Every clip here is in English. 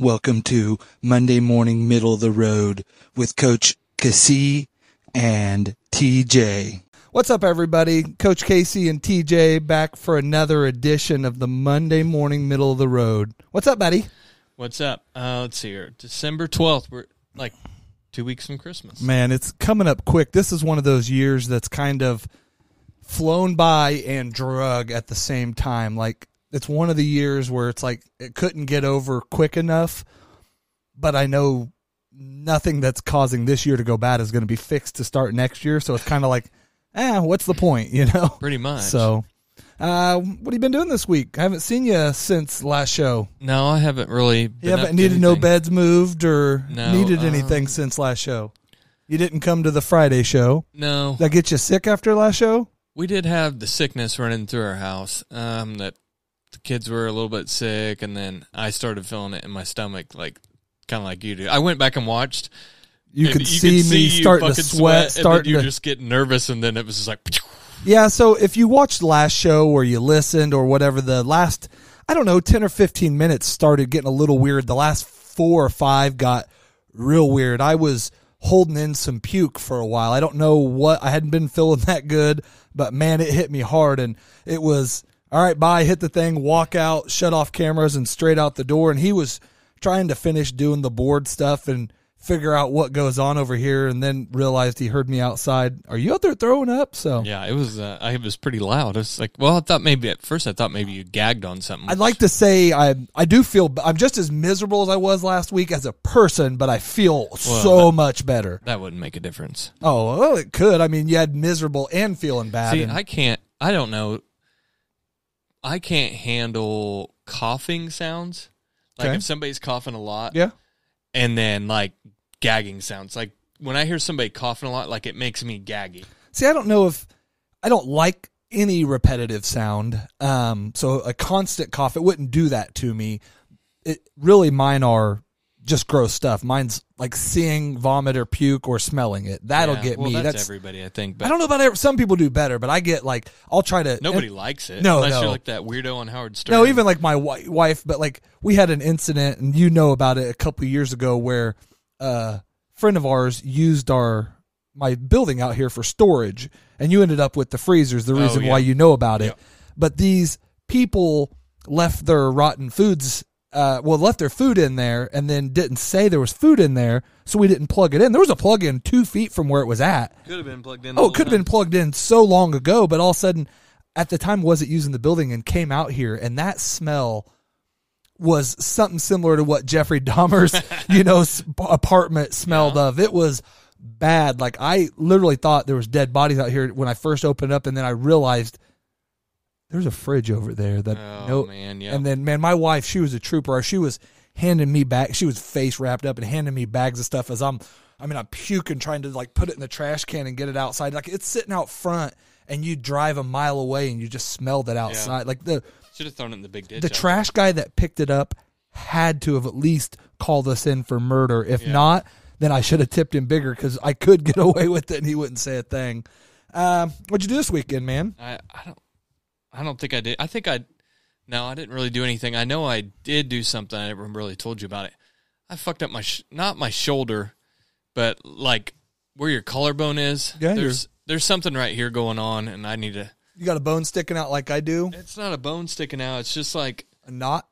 Welcome to Monday Morning Middle of the Road with Coach Cassie and TJ. What's up, everybody? Coach Casey and TJ back for another edition of the Monday Morning Middle of the Road. What's up, buddy? What's up? Uh, let's see here. December 12th. We're like two weeks from Christmas. Man, it's coming up quick. This is one of those years that's kind of flown by and drug at the same time. Like, it's one of the years where it's like it couldn't get over quick enough, but I know nothing that's causing this year to go bad is going to be fixed to start next year. So it's kind of like, eh, what's the point, you know? Pretty much. So, uh, what have you been doing this week? I haven't seen you since last show. No, I haven't really. Been you haven't needed no beds moved or No, needed anything um, since last show. You didn't come to the Friday show. No, Did that get you sick after last show? we did have the sickness running through our house. Um, that kids were a little bit sick, and then I started feeling it in my stomach, like kind of like you do. I went back and watched. You could see me you starting to sweat, and then starting you to just get nervous, and then it was just like. Yeah, so if you watched last show or you listened or whatever, the last, I don't know, 10 or 15 minutes started getting a little weird. The last four or five got real weird. I was holding in some puke for a while. I don't know what, I hadn't been feeling that good, but man, it hit me hard. And it was, all right, bye, hit the thing, walk out, shut off cameras, and straight out the door. And he was trying to finish doing the board stuff and figure out what goes on over here and then realized he heard me outside. Are you out there throwing up? So Yeah, it was. Uh, I was pretty loud. I was like, well, I thought maybe at first I thought maybe you gagged on something. I'd like to say I I do feel I'm just as miserable as I was last week as a person, but I feel so much better. that wouldn't make a difference. Oh, well, it could. I mean, you had miserable and feeling bad. See, and- I can't. I don't know. I can't handle coughing sounds. Like Okay. if somebody's coughing a lot, yeah. and then like gagging sounds. Like when I hear somebody coughing a lot, like it makes me gaggy. See, I don't know if I don't like any repetitive sound. Um, so a constant cough, it wouldn't do that to me. It really mine are just gross stuff. Mine's like seeing vomit or puke or smelling it. That'll Yeah, get well, me. That's, That's, everybody, I think. But I don't know about every, some people do better, but I get like I'll try to nobody and- likes it. No, unless no. you're like that weirdo on Howard Stern. No, even like my wi- wife, but like we had an incident, and you know about it a couple years ago, where a friend of ours used our my building out here for storage, and you ended up with the freezers. The oh, reason Oh, yeah. why you know about it, Yeah. but these people left their rotten foods. Uh, well, left their food in there and then didn't say there was food in there, so we didn't plug it in. There was a plug in two feet from where it was at. could have been plugged in. Oh, it could have been plugged in so long ago, but all of a sudden, at the time, wasn't using the building and came out here, and that smell was something similar to what Jeffrey Dahmer's, you know, apartment smelled of. It was bad. Like I literally thought there was dead bodies out here when I first opened up, and then I realized there's a fridge over there. That Oh no, man, yeah. and then, man, my wife, she was a trooper. She was handing me back. She was face wrapped up and handing me bags of stuff as I'm. I mean, I'm puking, trying to like put it in the trash can and get it outside. Like it's sitting out front, and you drive a mile away and you just smell that outside. Like the Should have thrown it in the big ditch. the out trash guy that picked it up had to have at least called us in for murder. If Yeah. not, then I should have tipped him bigger because I could get away with it and he wouldn't say a thing. Um, what'd you do this weekend, man? I, I don't I don't think I did. I think I no, I didn't really do anything. I know I did do something. I never really told you about it. I fucked up my sh- not my shoulder, but like where your collarbone is. Yeah, there's there's something right here going on, and I need to. You got a bone sticking out like I do? It's not a bone sticking out. It's just like A knot?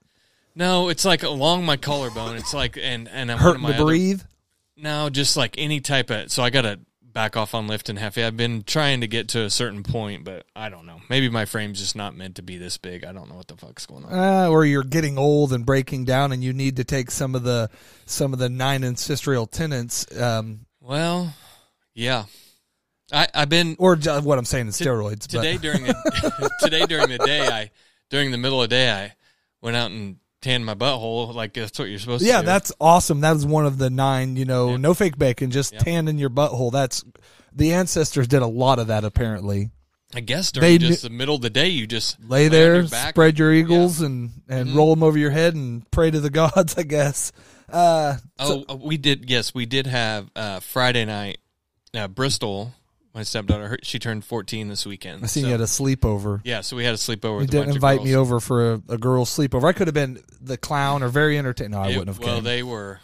no. It's like along my collarbone. It's like and and I'm Hurting to my other- breathe? No, just like any type of. So I got to back off on lifting heavy. I've been trying to get to a certain point, but I don't know. Maybe my frame's just not meant to be this big. I don't know what the fuck's going on. uh, or you're getting old and breaking down, and you need to take some of the some of the nine ancestral tenants, um, Well, yeah. I I've been or what I'm saying is T- steroids. today during the today during the day. I during the middle of the day I went out and tanned my butthole. Like that's what you're supposed but to. yeah, that's awesome. That was one of the nine. You know, Yeah. no fake bacon, just Yeah. tanning your butthole. That's the ancestors did a lot of that. Apparently, I guess they during just the middle of the day you just lay there, your spread your eagles, and and Mhm. roll them over your head and pray to the gods. I guess. Uh, Oh, uh, we did. Yes, we did have uh, Friday night. Uh, Bristol my stepdaughter, her, she turned 14 this weekend. I seen so- you had a sleepover. yeah, so we had a sleepover. You didn't invite me over for a, a girl's sleepover. I could have been the clown or very entertaining. No, I It- wouldn't have Well, came. they were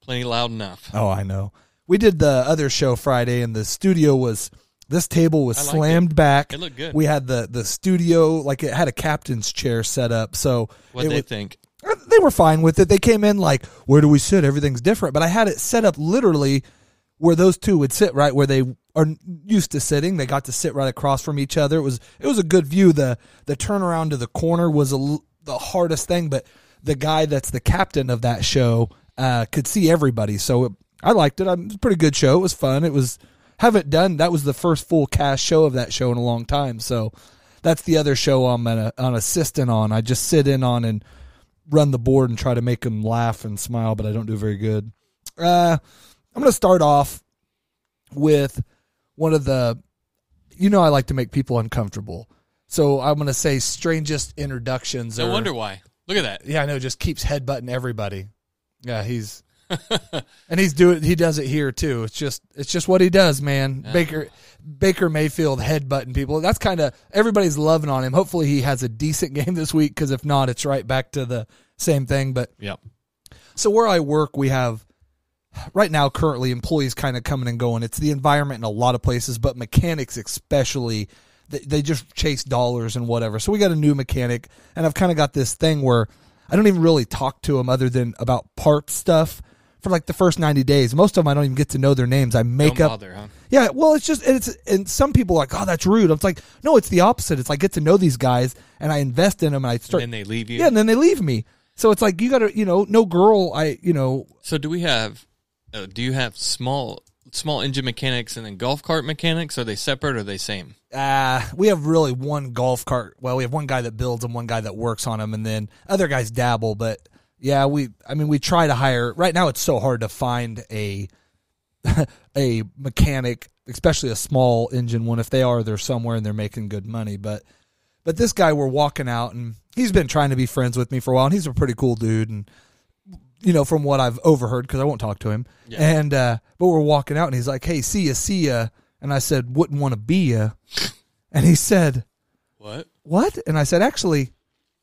plenty loud enough. oh, I know. We did the other show Friday, and the studio was this table was slammed back. It looked good. We had the the studio like it had a captain's chair set up, so what they was- think? Uh, they were fine with it. They came in like, where do we sit? Everything's different. But I had it set up literally where those two would sit, right where they are used to sitting. They got to sit right across from each other. It was it was a good view. The the turnaround to the corner was a, the hardest thing, but the guy that's the captain of that show uh, could see everybody. So it, I liked it. It was a pretty good show. It was fun. It was haven't done that was the first full cast show of that show in a long time. So that's the other show I'm an, an assistant on. I just sit in on and run the board and try to make them laugh and smile, but I don't do very good. Uh, I'm going to start off with one of the, you know, I like to make people uncomfortable. So I'm going to say strangest introductions. No are- wonder why. Look at that. Yeah, I know. Just keeps headbutting everybody. Yeah, he's and he's doing. He does it here too. It's just it's just what he does, man. Uh-huh. Baker Baker Mayfield headbutting people. That's kind of everybody's loving on him. Hopefully he has a decent game this week because if not, it's right back to the same thing. But yeah. so where I work, we have right now currently employees kind of coming and going. It's the environment in a lot of places, but mechanics especially, they, they just chase dollars and whatever. So we got a new mechanic, and I've kind of got this thing where I don't even really talk to them other than about part stuff for like the first 90 days. Most of them I don't even get to know their names. I make Don't up bother, huh? yeah, well, it's just it's and some people are like, oh, that's rude. It's like, no, it's the opposite. It's like get to know these guys, and I invest in them, and I start, And then they leave you. yeah, and then they leave me. So it's like you got to, you know, no girl, I, you know, So do we have? Uh, do you have small small engine mechanics and then golf cart mechanics? Are they separate or are they same? uh, we have really one golf cart. Well, we have one guy that builds them, one guy that works on them, and then other guys dabble. But yeah, we, I mean, we try to hire. Right now, it's so hard to find a a mechanic, especially a small engine one. If they are, they're somewhere and they're making good money. But but this guy, we're walking out, and he's been trying to be friends with me for a while, and he's a pretty cool dude, and you know, from what I've overheard, because I won't talk to him. Yeah. And uh, but we're walking out, and he's like, "Hey, see ya, see ya," and I said, "Wouldn't want to be ya," and he said, What? "What?" And I said, "Actually,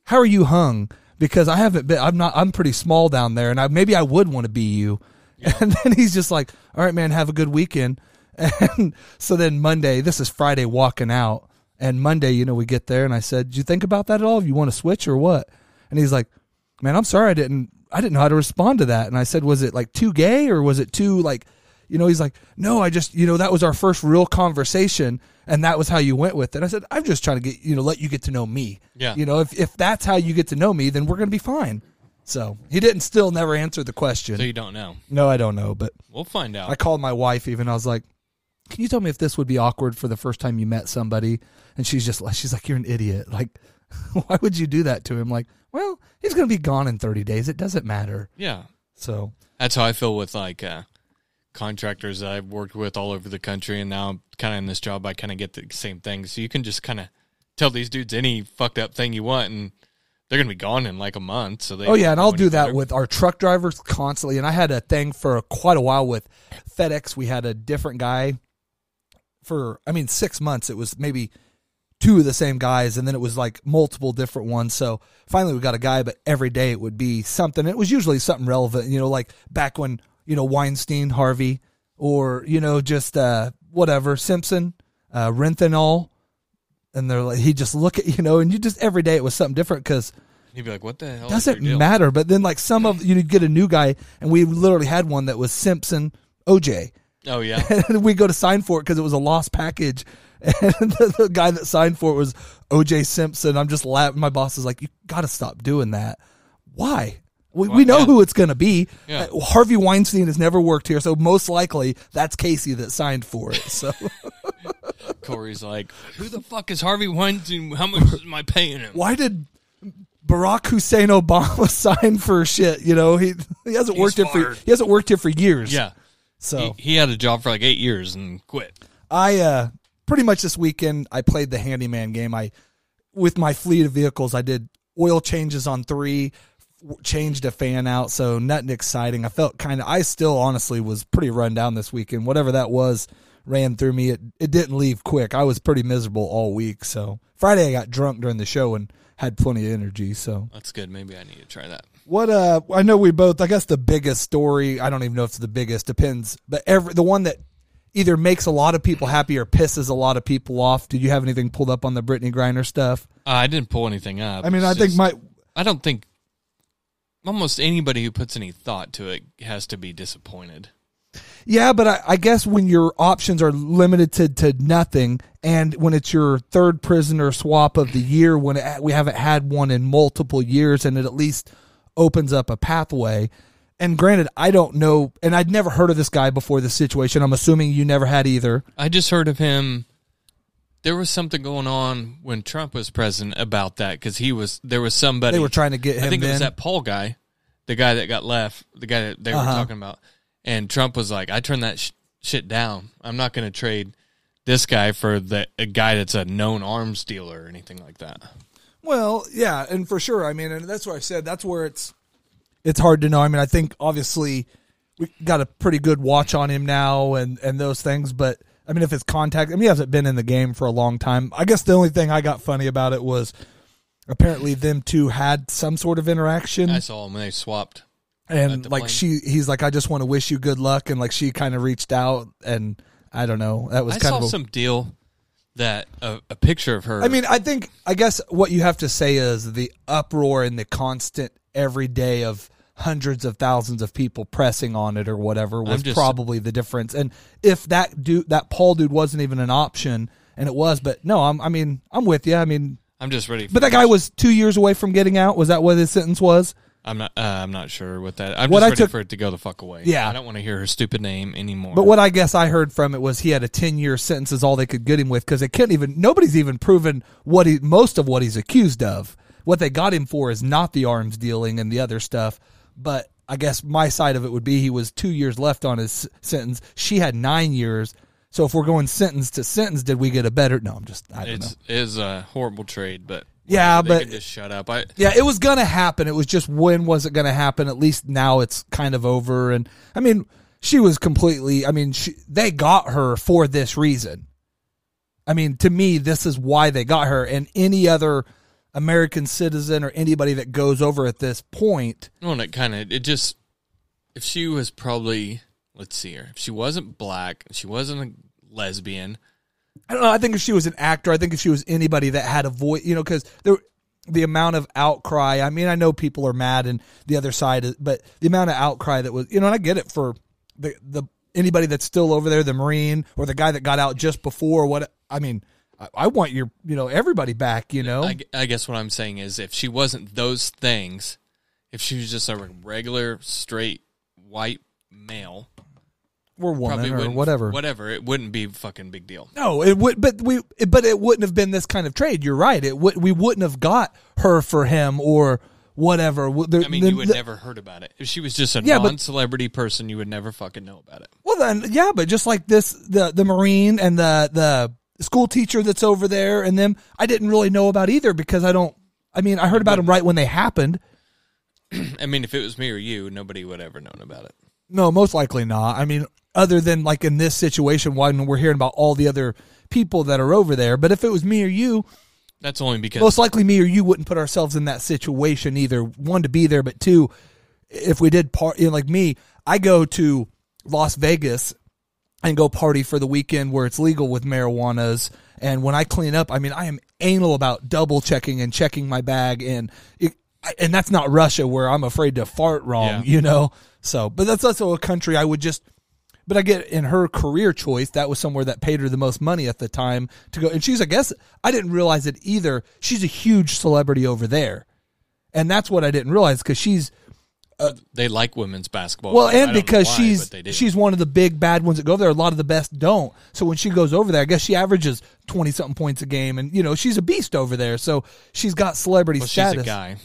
how are you hung?" Because I haven't been. I'm not. I'm pretty small down there, and I maybe I would want to be you. And then he's just like, "All right, man, have a good weekend." And so then Monday, this is Friday, walking out, and Monday, you know, we get there, and I said, "Did you think about that at all? You want to switch or what?" And he's like, "Man, I'm sorry, I didn't. I didn't know how to respond to that." And I said, "Was it like too gay or was it too like?" You know, he's like, "No, I just, you know, that was our first real conversation." And that was how you went with it. I said, I'm just trying to get you know, let you get to know me. Yeah. You know, if if that's how you get to know me, then we're gonna be fine. So he didn't still never answer the question. So you don't know? no, I don't know, but We'll find out. I called my wife even. I was like, "Can you tell me if this would be awkward for the first time you met somebody?" And she's just like, "She's like, you're an idiot. Like, why would you do that to him?" Like, well, he's gonna be gone in 30 days. It doesn't matter. yeah, So that's how I feel with like uh, contractors that I've worked with all over the country, and now I'm kind of in this job. I kind of get the same thing. So you can just kind of tell these dudes any fucked up thing you want, and they're gonna be gone in like a month. So they Oh yeah, and I'll do that with our truck drivers constantly. And I had a thing for quite a while with FedEx. We had a different guy for I mean 6 months. It was maybe two of the same guys and then it was like multiple different ones. So finally we got a guy but every day it would be something. It was usually something relevant, you know, like back when, you know, Weinstein, Harvey or you know just uh whatever, Simpson, uh Renthenol and they're like he just look at you know and you just every day it was something different cuz You'd be like, "What the hell?" doesn't matter. But then like some of you get a new guy, and we literally had one that was Simpson OJ, Oh yeah, and we go to sign for it because it was a lost package. And the, the guy that signed for it was OJ Simpson. I'm just laughing. My boss is like, "You got to stop doing that. Why? We, we know yeah. who it's going to be. Yeah. Uh, Harvey Weinstein has never worked here, so most likely that's Casey that signed for it. So Corey's like, "Who the fuck is Harvey Weinstein? How much am I paying him?" why did Barack Hussein Obama sign for shit? You know, he he hasn't He's worked here for he hasn't worked here for years. Yeah, So he, he had a job for like eight years and quit. I uh pretty much this weekend I played the handyman game. I with my fleet of vehicles I did oil changes on 3, changed a fan out, so nothing exciting. I felt kind of I still honestly was pretty run down this weekend. Whatever that was ran through me. It it didn't leave quick. I was pretty miserable all week. So Friday I got drunk during the show and had plenty of energy. So That's good. Maybe I need to try that. what? Uh, I know we both. I guess the biggest story. I don't even know if it's the biggest. Depends. But every the one that either makes a lot of people happy or pisses a lot of people off. Did you have anything pulled up on the Brittney Griner stuff? Uh, I didn't pull anything up. I mean, It's I think just- my I don't think almost anybody who puts any thought to it has to be disappointed. Yeah, but I, I guess when your options are limited to, to nothing, and when it's your third prisoner swap of the year, when it, we haven't had one in multiple years, and it at least opens up a pathway. And granted, I don't know, and I'd never heard of this guy before this situation. I'm assuming you never had either. I just heard of him. There was something going on when Trump was president about that because he was there was somebody They were trying to get him. I think it was then. that Paul guy, the guy that got left, the guy that they were Uh-huh. talking about, and Trump was like, "I turned that sh- shit down. I'm not going to trade this guy for the a guy that's a known arms dealer or anything like that." Well, yeah, and for sure. I mean, and that's what I said. That's where it's it's hard to know. I mean, I think obviously we got a pretty good watch on him now, and and those things. But I mean, if it's contact, I mean, he hasn't been in the game for a long time. I guess the only thing I got funny about it was apparently them two had some sort of interaction, I saw him when they swapped. and the like plane. she, he's like, I just want to wish you good luck, and like she kind of reached out, and I don't know, that was I kind of a, some deal that a, a picture of her. I mean, I think I guess what you have to say is the uproar and the constant every day of hundreds of thousands of people pressing on it or whatever was just- probably the difference. And if that dude, that Paul dude, wasn't even an option, and it was, but no, I'm, I mean, I'm with you. I mean, I'm just ready. For but that guy was two years away from getting out. Was that what his sentence was? I'm not. Uh, I'm not sure what that. I'm What just I ready took- for it to go the fuck away. Yeah. I don't want to hear her stupid name anymore. But what I guess I heard from it was he had a ten year sentence is all they could get him with because they couldn't even nobody's even proven what he most of what he's accused of. What they got him for is not the arms dealing and the other stuff. But I guess my side of it would be he was two years left on his sentence. She had nine years. So if we're going sentence to sentence, did we get a better? No, I'm just I don't know. it's it is a horrible trade, but Yeah, they but- just shut up. I Yeah, it was gonna happen. It was just when was it gonna happen? At least now it's kind of over. And I mean, she was completely. I mean, she, they got her for this reason. I mean, to me, this is why they got her. And any other American citizen or anybody that goes over at this point, well, and it kind of it just if she was probably let's see here if she wasn't black, she wasn't a lesbian. I don't know. I think if she was an actor, I think if she was anybody that had a voice, you know, because there, the amount of outcry. I mean, I know people are mad and the other side, is, but the amount of outcry that was, you know, and I get it for the the anybody that's still over there, the Marine or the guy that got out just before. What I mean, I, I want your, you know, everybody back. You know, I, I guess what I'm saying is if she wasn't those things, if she was just a regular straight white male, or woman or whatever. whatever it wouldn't be a fucking big deal. No, it would, but we, but it wouldn't have been this kind of trade. You're right. It would, we wouldn't have got her for him or whatever. I mean, you would never heard about it. If she was just a Yeah, non-celebrity person, you would never fucking know about it. Well then, yeah, but just like this, the the marine and the the school teacher that's over there, and them, I didn't really know about either because I don't. I mean, I heard about them right when they happened. I mean, if it was me or you, nobody would ever known about it. No, most likely not. I mean, other than like in this situation, when we're hearing about all the other people that are over there. But if it was me or you, That's only because most likely me or you wouldn't put ourselves in that situation either. One to be there, but two, if we did part, you know, like me, I go to Las Vegas and go party for the weekend where it's legal with marijuanas. And when I clean up, I mean, I am anal about double checking and checking my bag, and it, and that's not Russia where I'm afraid to fart wrong, Yeah. you know. So, but that's also a country I would just. But I get in her career choice, that was somewhere that paid her the most money at the time to go. And she's, I guess, I didn't realize it either. She's a huge celebrity over there. And that's what I didn't realize because she's, they like women's basketball. well, and because why, she's but they do. she's one of the big bad ones that go there. A lot of the best don't. So when she goes over there, I guess she averages twenty something points a game, and you know she's a beast over there. So she's got celebrity well, she's status. a guy.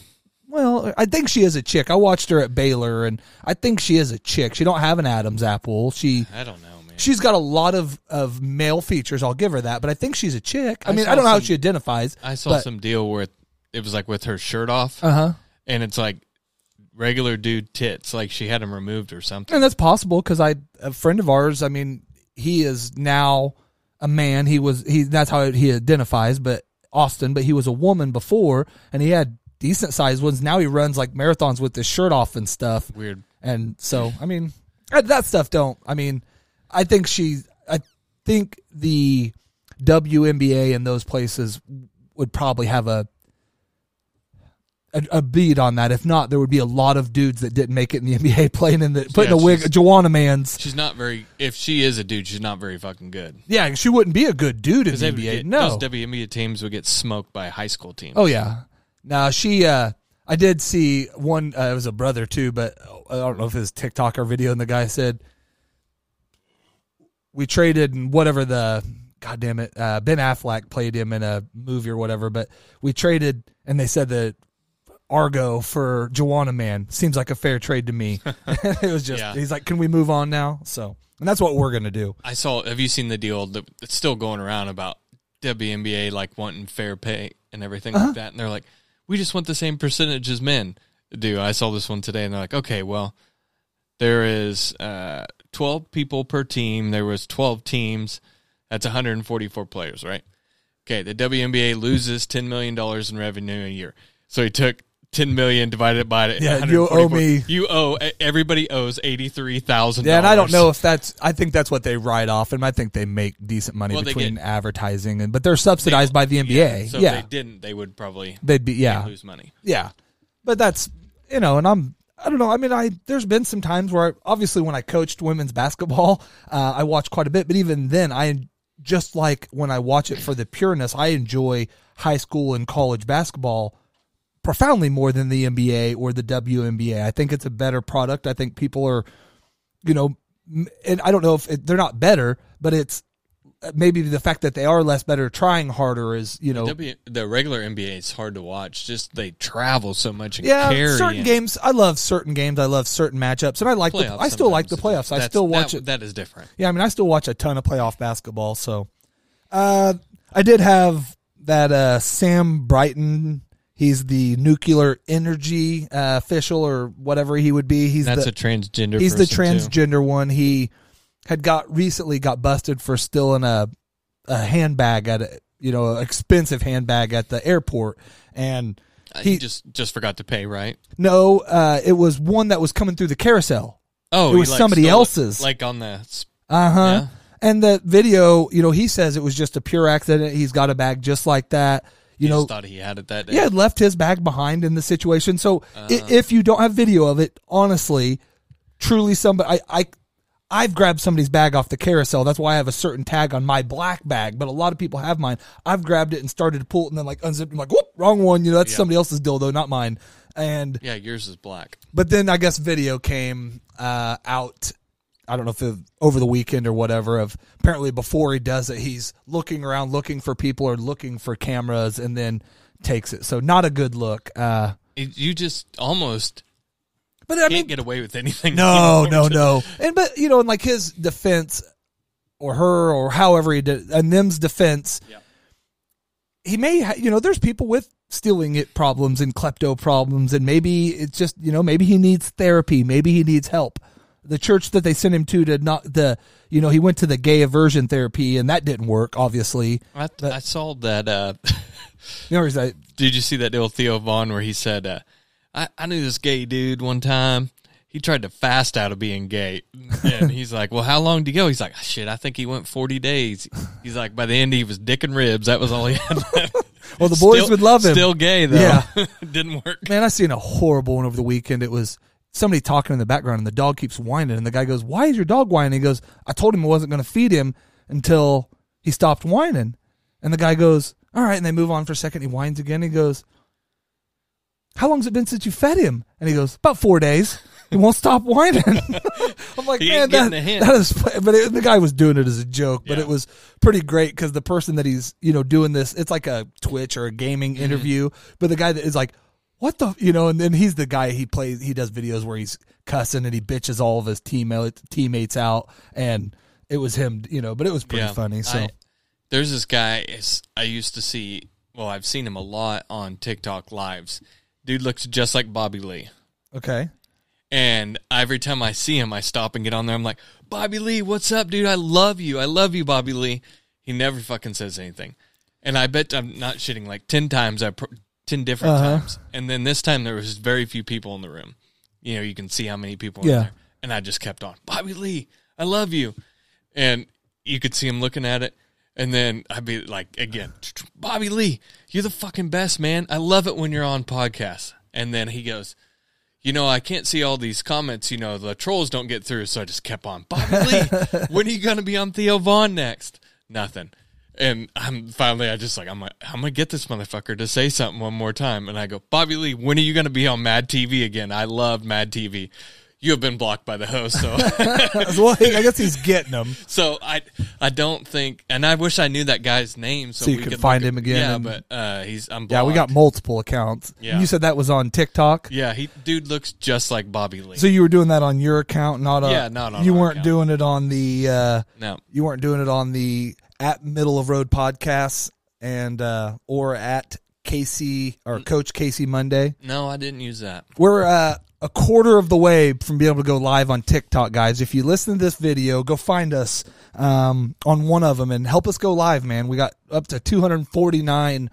Well, I think she is a chick. I watched her at Baylor, and I think she is a chick. She don't have an Adam's apple. She I don't know, man. she's got a lot of of male features. I'll give her that. But I think she's a chick. I, I mean, I don't know how she identifies. I saw but- some deal where it, it was like with her shirt off, Uh huh. and it's like regular dude tits, like she had them removed or something. And that's possible because I a friend of ours. I mean, he is now a man. He was he that's how he identifies, but Austin, but he was a woman before, and he had decent sized ones. Now he runs like marathons with his shirt off and stuff. Weird. And so, I mean, that stuff don't. I mean, I think she. I think the WNBA and those places would probably have a, a a beat on that. If not, there would be a lot of dudes that didn't make it in the NBA playing in the putting Yeah, a wig. Joanna Man's. She's not very. If she is a dude, she's not very fucking good. Yeah, she wouldn't be a good dude in the NBA. get, no. those WNBA teams would get smoked by high school teams. Oh yeah. Now she uh I did see one uh, it was a brother too, but I don't know if it was TikTok or video and the guy said we traded and whatever the god damn it, uh, Ben Affleck played him in a movie or whatever, but we traded and they said that Argo for Joanna Man seems like a fair trade to me. it was just Yeah. he's like, Can we move on now? So and that's what we're gonna do. I saw. Have you seen the deal that it's still going around about WNBA like wanting fair pay and everything Uh-huh. like that? And they're like, we just want the same percentage as men do. I saw this one today, and they're like, okay, well, there is uh, twelve people per team. There was twelve teams. That's 144 players, right? Okay, the WNBA loses 10 million dollars in revenue a year. So he took 10 million divided by it. Yeah, you owe me- You owe everybody owes eighty three thousand. Yeah, and I don't know if that's. I think that's what they write off, and I think they make decent money Well, between get- advertising and, but they're subsidized by the NBA. So Yeah, if they didn't, they would probably they'd be. Yeah, lose money. yeah, but that's you know, and I'm. I don't know. I mean, I there's been some times where I, obviously when I coached women's basketball, uh, I watched quite a bit. But even then, I just like when I watch it for the pureness, I enjoy high school and college basketball profoundly more than the NBA or the WNBA. I think it's a better product. I think people are, you know, and I don't know if it, they're not better, but it's maybe the fact that they are less better, trying harder is, you know, W, the regular NBA is hard to watch. Just they travel so much and yeah, carry certain and games. I love certain games. I love certain matchups, and I like the. I still like the playoffs. I still watch that, it. That is different. Yeah, I mean, I still watch a ton of playoff basketball. So, uh, I did have that uh, Sam Brighton. He's the nuclear energy uh, official or whatever he would be. He's That's the a transgender. he's the person, too. transgender one. He had got recently got busted for stealing a a handbag at a you know expensive handbag at the airport, and Uh, he he- just just forgot to pay, right? no, uh, it was one that was coming through the carousel. Oh, It was like, somebody else's. like on the. Uh huh. Yeah. And the video, you know, he says it was just a pure accident. He's got a bag just like that. You he know, thought he had it that day. he had left his bag behind in the situation. So Uh-huh. if you don't have video of it, honestly, truly somebody, I, I, I've grabbed somebody's bag off the carousel. That's why I have a certain tag on my black bag, but a lot of people have mine. I've grabbed it and started to pull it and then like unzipped. I'm like, whoop, wrong one. You know, that's Yeah. somebody else's dildo, not mine. And Yeah, yours is black. but then I guess video came uh, out. I don't know if it, over the weekend or whatever. Of apparently before he does it, he's looking around, looking for people or looking for cameras, and then takes it. So not a good look. Uh, It- you just almost but I can't mean, get away with anything. no, no, no. And but you know, in like his defense, or her, or however he did, and them's defense, Yeah. he may, ha- you know, there's people with stealing it problems and klepto problems, and maybe it's just, you know, maybe he needs therapy, maybe he needs help. The church that they sent him to to not the, you know, he went to the gay aversion therapy, and that didn't work. Obviously, I, I saw that. Uh, you know, like, did you see that deal with Theo Von where he said, uh, I, I knew this gay dude one time. He tried to fast out of being gay. And he's like, Well, how long did he go? He's like, Shit, I think he went 40 days. He's like, By the end, he was dick and ribs. That was all he had. well, the boys Still- would love him. Still gay, though. Yeah. Didn't work. Man, I seen a horrible one over the weekend. It was somebody talking in the background, and the dog keeps whining. And the guy goes, "Why is your dog whining?" He goes, "I told him I wasn't going to feed him until he stopped whining." And the guy goes, "All right." And they move on for a second. He whines again. He goes, "How long's it been since you fed him?" And he goes, "About four days." He won't stop whining. I'm like, He man, that, getting a hint." that is. But it, the guy was doing it as a joke, but Yeah. it was pretty great because the person that he's you know doing this, it's like a Twitch or a gaming Mm-hmm. interview. But the guy that is like, what the you know, and then he's the guy he plays. He does videos where he's cussing and he bitches all of his teammates teammates out, and it was him, you know. But it was pretty Yeah. funny. So I- there's this guy I used to see. Well, I've seen him a lot on TikTok lives. Dude looks just like Bobby Lee. okay, And every time I see him, I stop and get on there. I'm like, Bobby Lee, what's up, dude? I love you. I love you, Bobby Lee. He never fucking says anything. And I bet I'm not shitting like 10 times, I pr- 10 different Uh-huh. times. And then this time there was very few people in the room. You know, you can see how many people Yeah. there. And I just kept on, Bobby Lee, I love you. And you could see him looking at it. And then I'd be like, again, Bobby Lee, you're the fucking best, man. I love it when you're on podcasts. And then he goes, you know, I can't see all these comments. You know, the trolls don't get through. So I just kept on, Bobby Lee, when are you going to be on Theo Von next? Nothing. And I'm finally, I just like, I'm like, I'm to get this motherfucker to say something one more time. And I go, Bobby Lee, when are you going to be on Mad TV again? I love Mad TV. You have been blocked by the host. So. well, I guess he's getting them. So I I don't think, and I wish I knew that guy's name so, So you we could could find him again Yeah, and- but uh, he's I'm Yeah, we got multiple accounts. Yeah. You said that was on TikTok. Yeah, he dude looks just like Bobby Lee. So you were doing that on your account, not on. Yeah, not on You weren't account. doing it on the. Uh, no, you weren't doing it on the at Middle of Road podcasts and uh, or at Casey or Mm. Coach Casey Monday. no, I didn't use that. We're uh, a quarter of the way from being able to go live on TikTok, guys. If you listen to this video, go find us um, on one of them and help us go live, man. We got up to 249 We're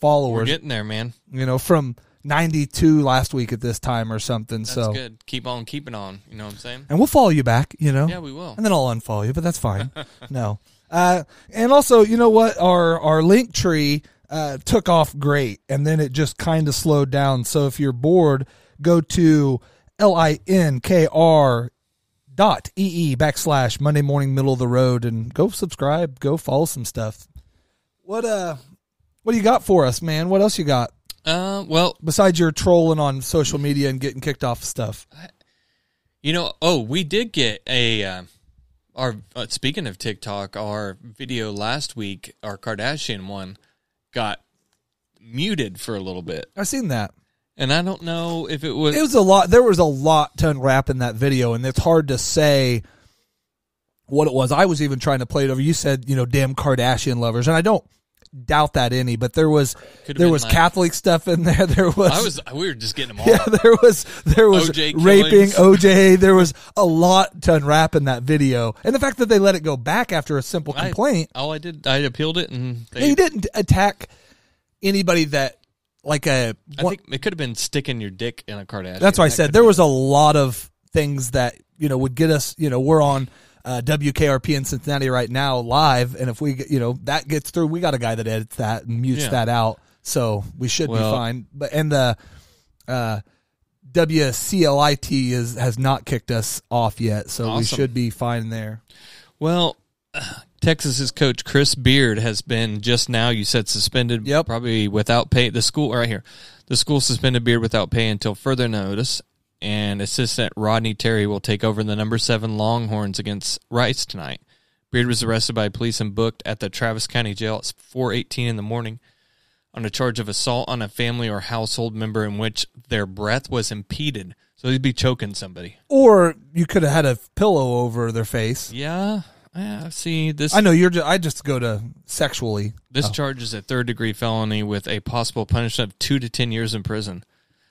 followers. getting there, man. you know, from 92 last week at this time or something. That's so, good. Keep on keeping on. You know what I'm saying? and we'll follow you back, you know. Yeah, we will. and then I'll unfollow you, but that's fine. no. Uh, and also, you know what? Our our link tree uh, took off great, and then it just kind of slowed down. So if you're bored, go to l i n k r dot e e backslash Monday morning middle of the road and go subscribe, go follow some stuff. What uh, what do you got for us, man? What else you got Uh, well, besides your trolling on social media and getting kicked off stuff? you know, oh, we did get a. Uh, our uh, speaking of TikTok, our video last week, our Kardashian one, got muted for a little bit, I've seen that. and I don't know if it was. it was a lot there was a lot to unwrap in that video and it's hard to say what it was i was even trying to play it over you said you know damn kardashian lovers and i don't doubt that any but there was Could've there was like- catholic stuff in there there was I was. We were just getting them all. yeah there was there was OJ raping killings. oj there was a lot to unwrap in that video and the fact that they let it go back after a simple I- complaint all I did, I appealed it, and they, they didn't attack anybody that like a I think it could have been sticking your dick in a Kardashian. That's why I said there was a lot of things that you know would get us. You know, we're on uh, WKRP in Cincinnati right now live, and if we get- you know that gets through, we got a guy that edits that and mutes Yeah. that out, so we should Well- be fine. But and the uh, WCLIT is has not kicked us off yet, so we should be fine there. Well, Texas's coach Chris Beard has been just now. You said suspended. Yep. Probably without pay. The school right here. The school suspended Beard without pay until further notice. And assistant Rodney Terry will take over the number seven Longhorns against Rice tonight. Beard was arrested by police and booked at the Travis County Jail at 4:18 in the morning on a charge of assault on a family or household member in which their breath was impeded. So he'd be choking somebody. Or you could have had a pillow over their face. Yeah. Yeah, see this. I know you're. Just, I just go to sexually. This oh. charge is a third degree felony with a possible punishment of two to ten years in prison.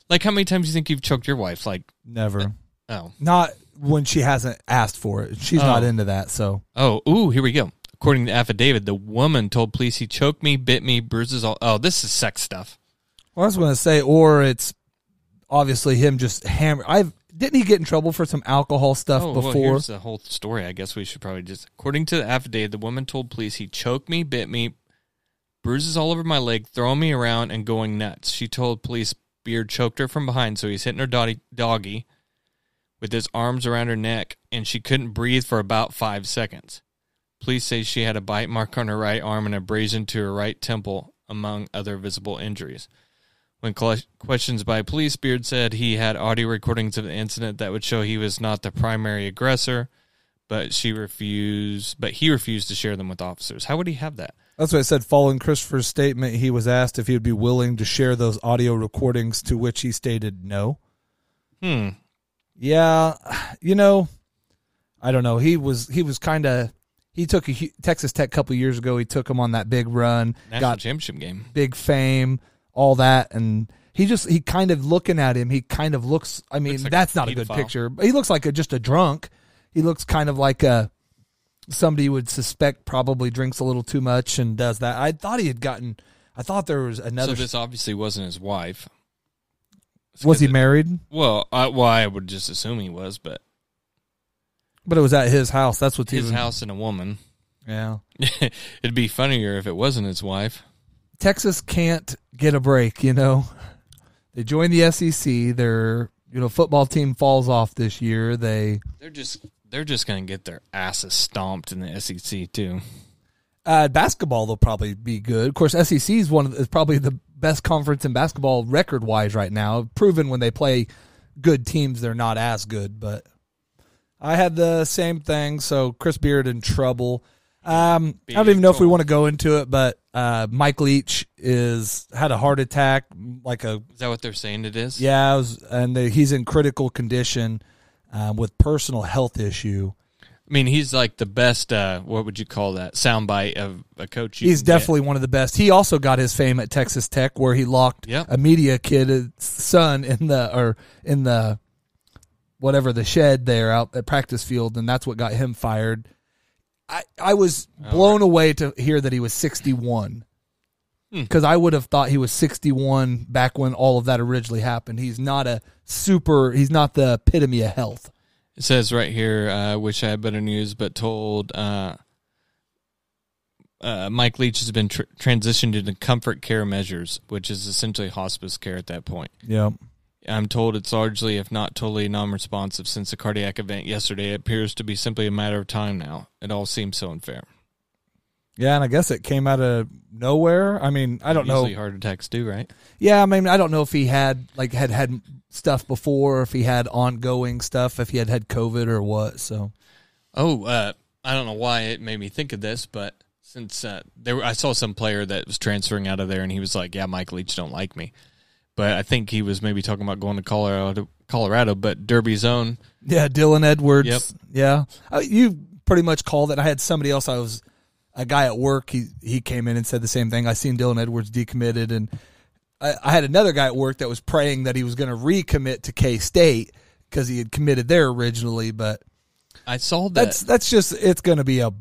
Like, how many times do you think you've choked your wife? Like, Never. Uh, oh, Not when she hasn't asked for it. She's not Oh. into that. So oh, ooh, here we go. According to the affidavit, the woman told police he choked me, bit me, bruises all. Oh, this is sex stuff. well, I was going to say, or it's obviously him just hammer. I've didn't he get in trouble for some alcohol stuff Oh, well, before? here's the whole story. I guess we should probably just. According to the affidavit, the woman told police he choked me, bit me, bruises all over my leg, throwing me around, and going nuts. She told police Beard choked her from behind, so he's hitting her doggy, doggy with his arms around her neck, and she couldn't breathe for about five seconds. Police say she had a bite mark on her right arm and a abrasion to her right temple, among other visible injuries. When questions by police, Beard said he had audio recordings of the incident that would show he was not the primary aggressor, but she refused. But he refused to share them with officers. How would he have that? That's what I said. Following Christopher's statement, he was asked if he would be willing to share those audio recordings, to which he stated no. Hmm. Yeah, you know, I don't know. He was he was kind of he took a Texas Tech a couple years ago. He took him on that big run, National got championship game. big fame, all that, and he just he kind of looking at him. He kind of looks. I mean, Looks like that's not a good picture. But he looks like a, just a drunk. He looks kind of like a somebody would suspect probably drinks a little too much and does that. I thought he had gotten. I thought there was another. so this obviously wasn't his wife. It's was he it- married? Well, I, well, I would just assume he was, but But it was at his house. That's what his even, house and a woman. Yeah. It'd be funnier if it wasn't his wife. Texas can't get a break, you know. They join the SEC. Their you know football team falls off this year. They They're just they're just gonna get their asses stomped in the SEC too. uh, basketball they'll probably be good. Of course, SEC is one of the, is probably the best conference in basketball record wise right now. Proven when they play good teams, they're not as good. But I had the same thing. So Chris Beard in trouble. Um, I don't even know if we want to go into it, but uh, Mike Leach is had a heart attack, like a Is that what they're saying it is? Yeah, was, and he's in critical condition um, with personal health issue. I mean, he's like the best. Uh, what would you call that? Soundbite of a coach. He's can get. definitely one of the best. He also got his fame at Texas Tech, where he locked Yep. a media kid's son in the or in the whatever the shed there out at practice field, and that's what got him fired. I I was blown away to hear that he was sixty one. Hmm. Because I would have thought he was 61 back when all of that originally happened. He's not a super. He's not the epitome of health. It says right here, uh, wish I had better news, but told uh, uh, Mike Leach has been tr- transitioned into comfort care measures, which is essentially hospice care at that point. Yeah. I'm told it's largely, if not totally, non responsive since the cardiac event yesterday. It appears to be simply a matter of time now. It all seems so unfair. Yeah, and I guess it came out of nowhere. I mean, I don't Usually know. heart attacks do, right? Yeah, I mean, I don't know if he had like had had stuff before, if he had ongoing stuff, if he had had COVID or what. So Oh, uh, I don't know why it made me think of this, but since uh, there, were, I saw some player that was transferring out of there, and he was like, "Yeah, Mike Leach don't like me," but I think he was maybe talking about going to Colorado. Colorado, but Derby's own. yeah, Dylan Edwards. Yep. Yeah, uh, you pretty much called it. I had somebody else. I was a guy at work. He he came in and said the same thing. I seen Dylan Edwards decommitted, and I, I had another guy at work that was praying that he was going to recommit to K State because he had committed there originally, but. I saw that. that's that's just it's going to be a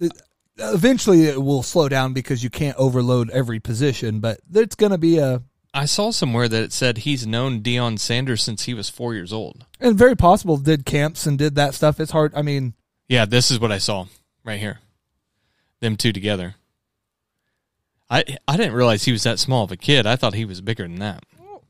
it- eventually it will slow down because you can't overload every position but it's going to be a I saw somewhere that it said he's known Deion Sanders since he was four years old. and very possible did camps and did that stuff it's hard i mean Yeah, this is what I saw right here. Them two together. I I didn't realize he was that small of a kid. I thought he was bigger than that.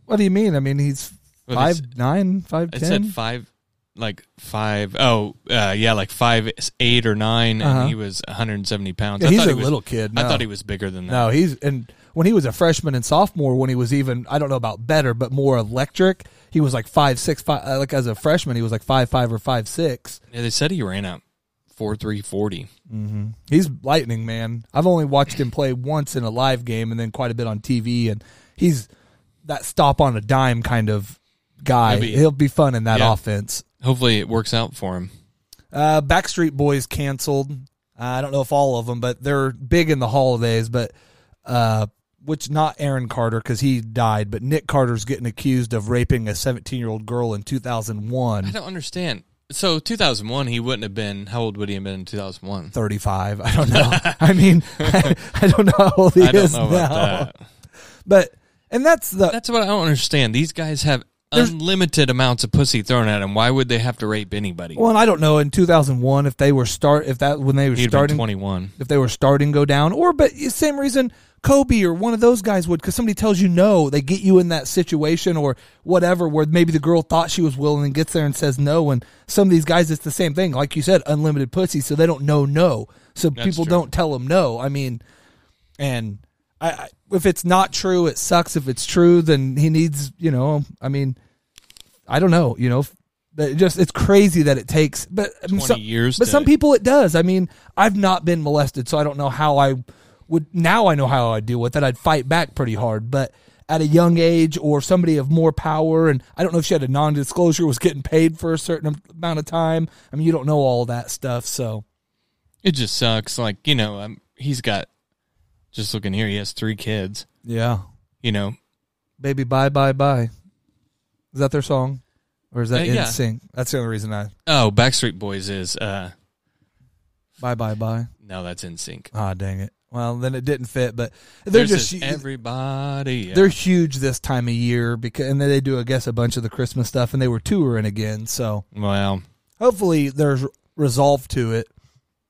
what do you mean i mean he's Well, five nine It said five, like five. Oh, uh, yeah, like five, eight or 9 Uh-huh. and he was 170 pounds. yeah, I he's thought a he was, little kid I no. thought he was bigger than that. no he's and when he was a freshman and sophomore when he was even i don't know about better but more electric he was like five six five uh, like as a freshman he was like five five or five six Yeah, they said he ran out four three forty. He's lightning, man. I've only watched him play once in a live game and then quite a bit on TV, and he's that stop on a dime kind of guy. He'll He'll be- be, fun in that Yeah. offense. Hopefully, it works out for him. Uh, Backstreet Boys canceled. I don't know if all of them, but they're big in the holidays. But uh, which not Aaron Carter because he died, but Nick Carter's getting accused of raping a 17 year old girl in 2001. I don't understand. So 2001, he wouldn't have been. How old would he have been in 2001? 35. I don't know. I mean, I, I don't know how old he I don't is know now. that. But and that's the That's what I don't understand. These guys have unlimited amounts of pussy thrown at them. Why would they have to rape anybody? Well, I don't know in 2001 if they were start if that when they were He'd starting 21. if they were starting go down or but same reason Kobe or one of those guys would because somebody tells you no they get you in that situation or whatever where maybe the girl thought she was willing and gets there and says no and some of these guys it's the same thing. Like you said unlimited pussy so they don't know no. So people true. don't tell them no. I mean and I, I if it's not true it sucks. If it's true then he needs you know I mean I don't know you know but it just it's crazy that it takes but 20 some- years but to- some people it does. I mean I've not been molested so I don't know how I would now I know how I'd deal with it I'd fight back pretty hard but at a young age or somebody of more power and I don't know if she had a non-disclosure was getting paid for a certain amount of time I mean you don't know all that stuff so It just sucks. Like you know, um, he's got. Just looking here, he has three kids. yeah You know, Baby Bye Bye Bye. Is that their song? Or is that Uh, in yeah. sync? That's the only reason I Oh, Backstreet Boys is uh Bye Bye Bye. no, that's NSYNC. Ah, dang it. Well, then it didn't fit, but they're There's just everybody. yeah. they're huge this time of year because and then they do I guess a bunch of the Christmas stuff and they were touring again. So well, hopefully there's resolve to it.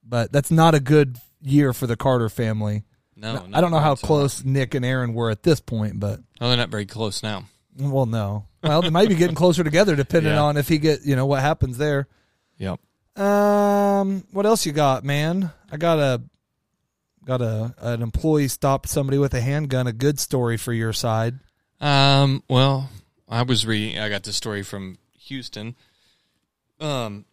But that's not a good year for the Carter family. no, I don't know how close Nick and Aaron were at this point, but. No, they're not very close now. well, no. Well, they might be getting closer together depending Yeah. on if he get you know what happens there. Yep. Um, what else you got, man? I got a got a an employee stopped somebody with a handgun. A good story for your side. Um. Well, I was reading. I got the story from Houston. Um,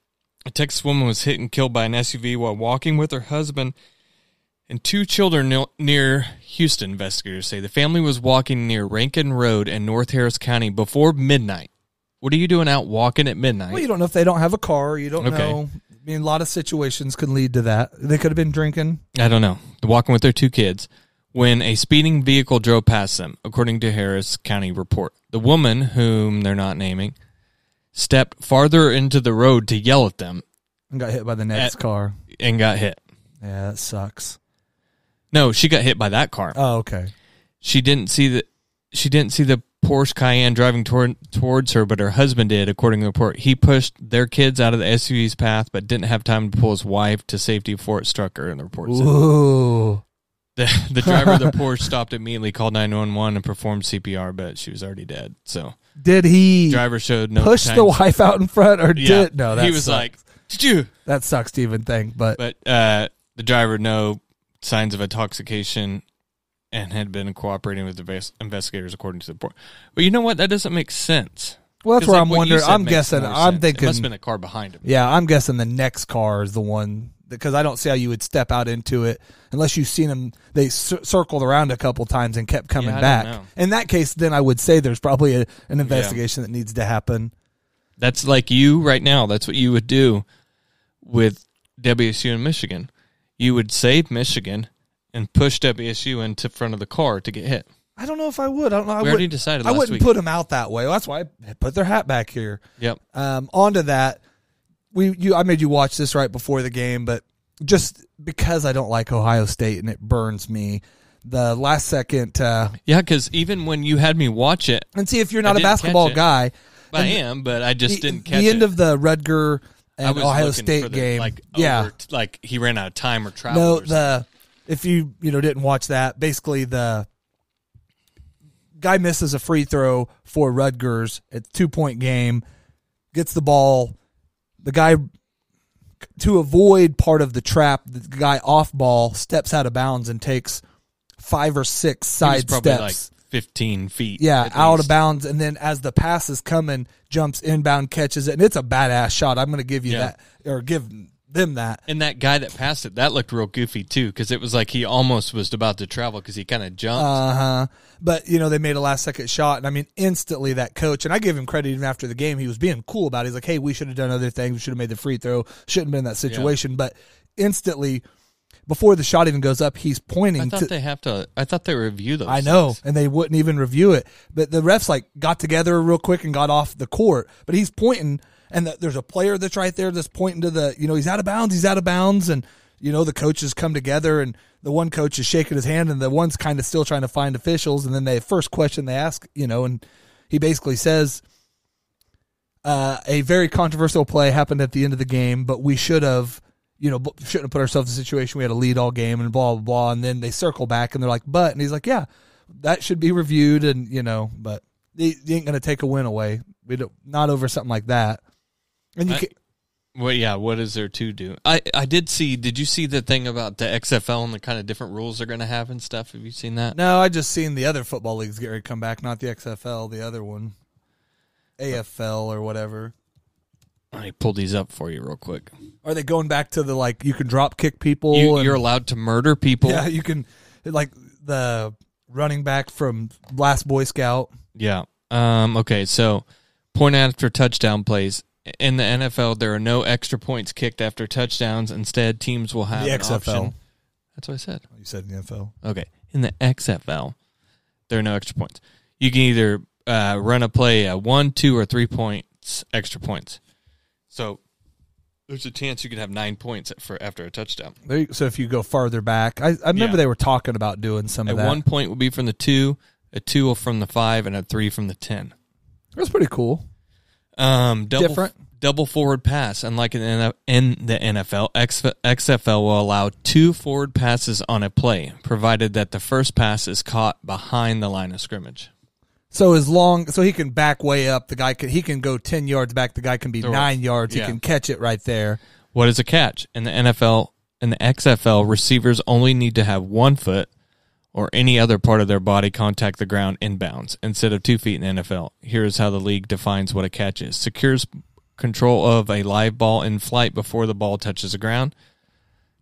a Texas woman was hit and killed by an SUV while walking with her husband and two children near Houston. Investigators say the family was walking near Rankin Road in North Harris County before midnight. What are you doing out walking at midnight? Well, you don't know if they don't have a car. You don't Okay. know. I mean, a lot of situations can lead to that. They could have been drinking. I don't know. They're walking with their two kids when a speeding vehicle drove past them, according to Harris County report. The woman, whom they're not naming, stepped farther into the road to yell at them and got hit by the next At- car. and got hit. Yeah, that sucks. No, she got hit by that car. Oh, okay. She didn't see the she didn't see the Porsche Cayenne driving toward, towards her, but her husband did, according to the report. He pushed their kids out of the SUV's path, but didn't have time to pull his wife to safety before it struck her. In the report said. Ooh. The, the driver of the Porsche stopped immediately, called 911, and performed CPR, but she was already dead. So Did he driver showed no push the wife out in front, or Yeah. did no? That he was sucks. like, "Did you?" that sucks to even think, but, But uh, the driver no signs of intoxication and had been cooperating with the investigators, according to the report. But you know what? That doesn't make sense. well, that's where like, I'm wondering. I'm guessing. I'm sense. thinking. it must have been a car behind him. Yeah, I'm guessing the next car is the one because I don't see how you would step out into it unless you've seen them. They cir- circled around a couple times and kept coming Yeah, back. In that case, then I would say there's probably a, an investigation that needs to happen. That's like you right now. That's what you would do with WSU in Michigan. You would save Michigan and push WSU into front of the car to get hit. I don't know if I would. I don't know. I we already wouldn't, decided I wouldn't week. put them out that way. Well, that's why I put their hat back here. yep. Um, onto that, we you I made you watch this right before the game, but just because I don't like Ohio State and it burns me, the last second uh, Yeah, because even when you had me watch it, and see if you're not a basketball guy. I am, but I just the, didn't catch the end it. of the Rutgers I and Ohio State the, game. like yeah, over, like he ran out of time or travel. no, or the if you you know didn't watch that, basically the guy misses a free throw for Rutgers. It's two point game, gets the ball. The guy to avoid part of the trap, the guy off ball steps out of bounds and takes five or six side probably steps. like 15 feet. Yeah, out of bounds, and then as the pass is coming, jumps inbound, catches it, and it's a badass shot. I'm going to give you Yeah. that, or give them that. And that guy that passed it, that looked real goofy too, because it was like he almost was about to travel because he kind of jumped. Uh huh. But you know they made a last second shot, and I mean instantly that coach, and I give him credit even after the game. He was being cool about. it. He's like, "Hey, we should have done other things. We should have made the free throw. Shouldn't have been in that situation." But instantly, before the shot even goes up, he's pointing I to. thought they have to. I thought they review those. I know, things. and they wouldn't even review it. But the refs like got together real quick and got off the court. But he's pointing, and the, there's a player that's right there that's pointing to the, you know, he's out of bounds. He's out of bounds, and you know the coaches come together, and the one coach is shaking his hand, and the one's kind of still trying to find officials. And then the first question they ask, you know, and he basically says, uh, a very controversial play happened at the end of the game, but we should have, you know, shouldn't have put ourselves in a situation we had a lead all game and blah blah blah. And then they circle back and they're like, but, and he's like, yeah, that should be reviewed, and you know, but they, they ain't gonna take a win away. We don't, not over something like that. And you I- can, Well, yeah. What is there to do? I I did see. Did you see the thing about the XFL and the kind of different rules they're going to have and stuff? Have you seen that? no, I just seen the other football leagues get ready to come back, not the XFL, the other one, AFL or whatever. I pulled these up for you real quick. Are they going back to the like you can drop kick people? You, and- you're allowed to murder people. Yeah, you can like the running back from Last Boy Scout. Yeah. Um, okay, so point after touchdown plays. In the NFL, there are no extra points kicked after touchdowns. Instead, teams will have The an XFL. option. That's what I said. You said in the NFL. Okay. In the XFL, there are no extra points. You can either uh, run a play at one, two, or three points, extra points. So there's a chance you could have nine points for after a touchdown. There you- so if you go farther back, I, I remember Yeah. they were talking about doing some At of that. one point will be from the two, a two from the five, and a three from the ten. That's pretty cool. Um, double, Different. double forward pass. Unlike in the, in the NFL, XFL will allow two forward passes on a play, provided that the first pass is caught behind the line of scrimmage. So as long so he can back way up, the guy can he can go ten yards back. The guy can be Throw nine yards. He can catch it right there. What is a catch? In the NFL and the XFL, receivers only need to have one foot or any other part of their body contact the ground inbounds instead of two feet in NFL. Here's how the league defines what a catch is secures control of a live ball in flight before the ball touches the ground,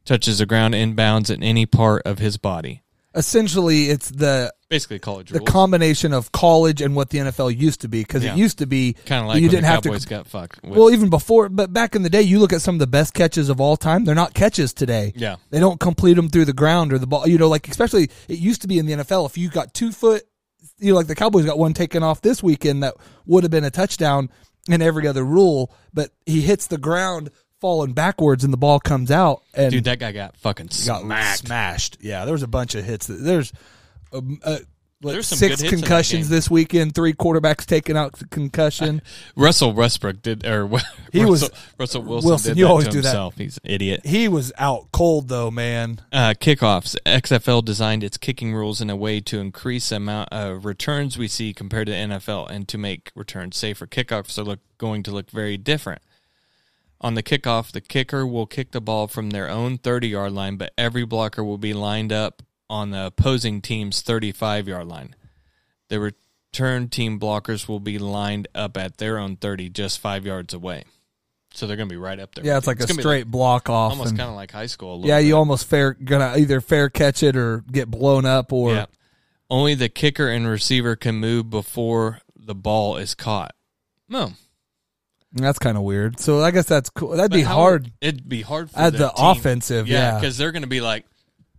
touches the ground inbounds in any part of his body. Essentially, it's the Basically, college the rules. combination of college and what the NFL used to be because Yeah. it used to be kind of like you when didn't the have Cowboys to. got fucked. With, Well, even before, but back in the day, you look at some of the best catches of all time. They're not catches today. yeah, They don't complete them through the ground or the ball. You know, like especially it used to be in the NFL. If you got two foot, you know, like the Cowboys got one taken off this weekend that would have been a touchdown in every other rule, but he hits the ground falling backwards and the ball comes out and dude, that guy got fucking got smacked. smashed. Yeah, there was a bunch of hits. There's um, uh, There's some six good hits in that concussions this weekend. Three quarterbacks taken out concussion. Russell Westbrook did, or He Russell, was- Russell Wilson, Wilson, did you that always do that. himself. He's an idiot. he was out cold though, man. Uh, kickoffs. XFL designed its kicking rules in a way to increase the amount of returns we see compared to NFL and to make returns safer. Kickoffs are look, going to look very different. On the kickoff, the kicker will kick the ball from their own 30 yard line, but every blocker will be lined up on the opposing team's 35 yard line. The return team blockers will be lined up at their own 30, just five yards away. So they're going to be right up there. Yeah, it's like a gonna be straight block off. almost kind of like high school. a little yeah, bit. you almost fair gonna either fair catch it or get blown up or yeah. Only the kicker and receiver can move before the ball is caught. No, that's kind of weird. So I guess that's cool. That'd be hard It'd be hard for at the, team. offensive. Yeah, Yeah, because they're going to be like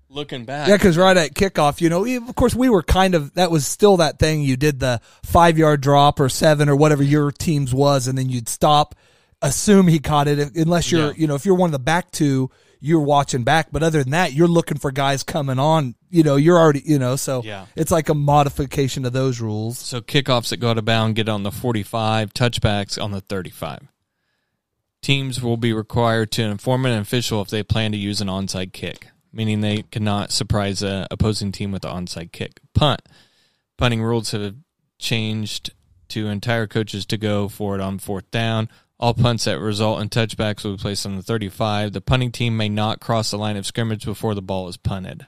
looking back. Yeah, because right at kickoff, you know, of course, we were kind of that was still that thing. You did the five yard drop or seven or whatever your team's was, and then you'd stop, assume he caught it, unless you're, Yeah. you know, if you're one of the back two, you're watching back. But other than that, you're looking for guys coming on. You know, you're already, you know, so Yeah. it's like a modification of those rules. So kickoffs that go out of bound get on the 45, touchbacks on the 35. Teams will be required to inform an official if they plan to use an onside kick, meaning they cannot surprise a opposing team with an onside kick. Punt. Punting rules have changed to entire coaches to go for it on fourth down. All punts that result in touchbacks will be placed on the 35. The punting team may not cross the line of scrimmage before the ball is punted.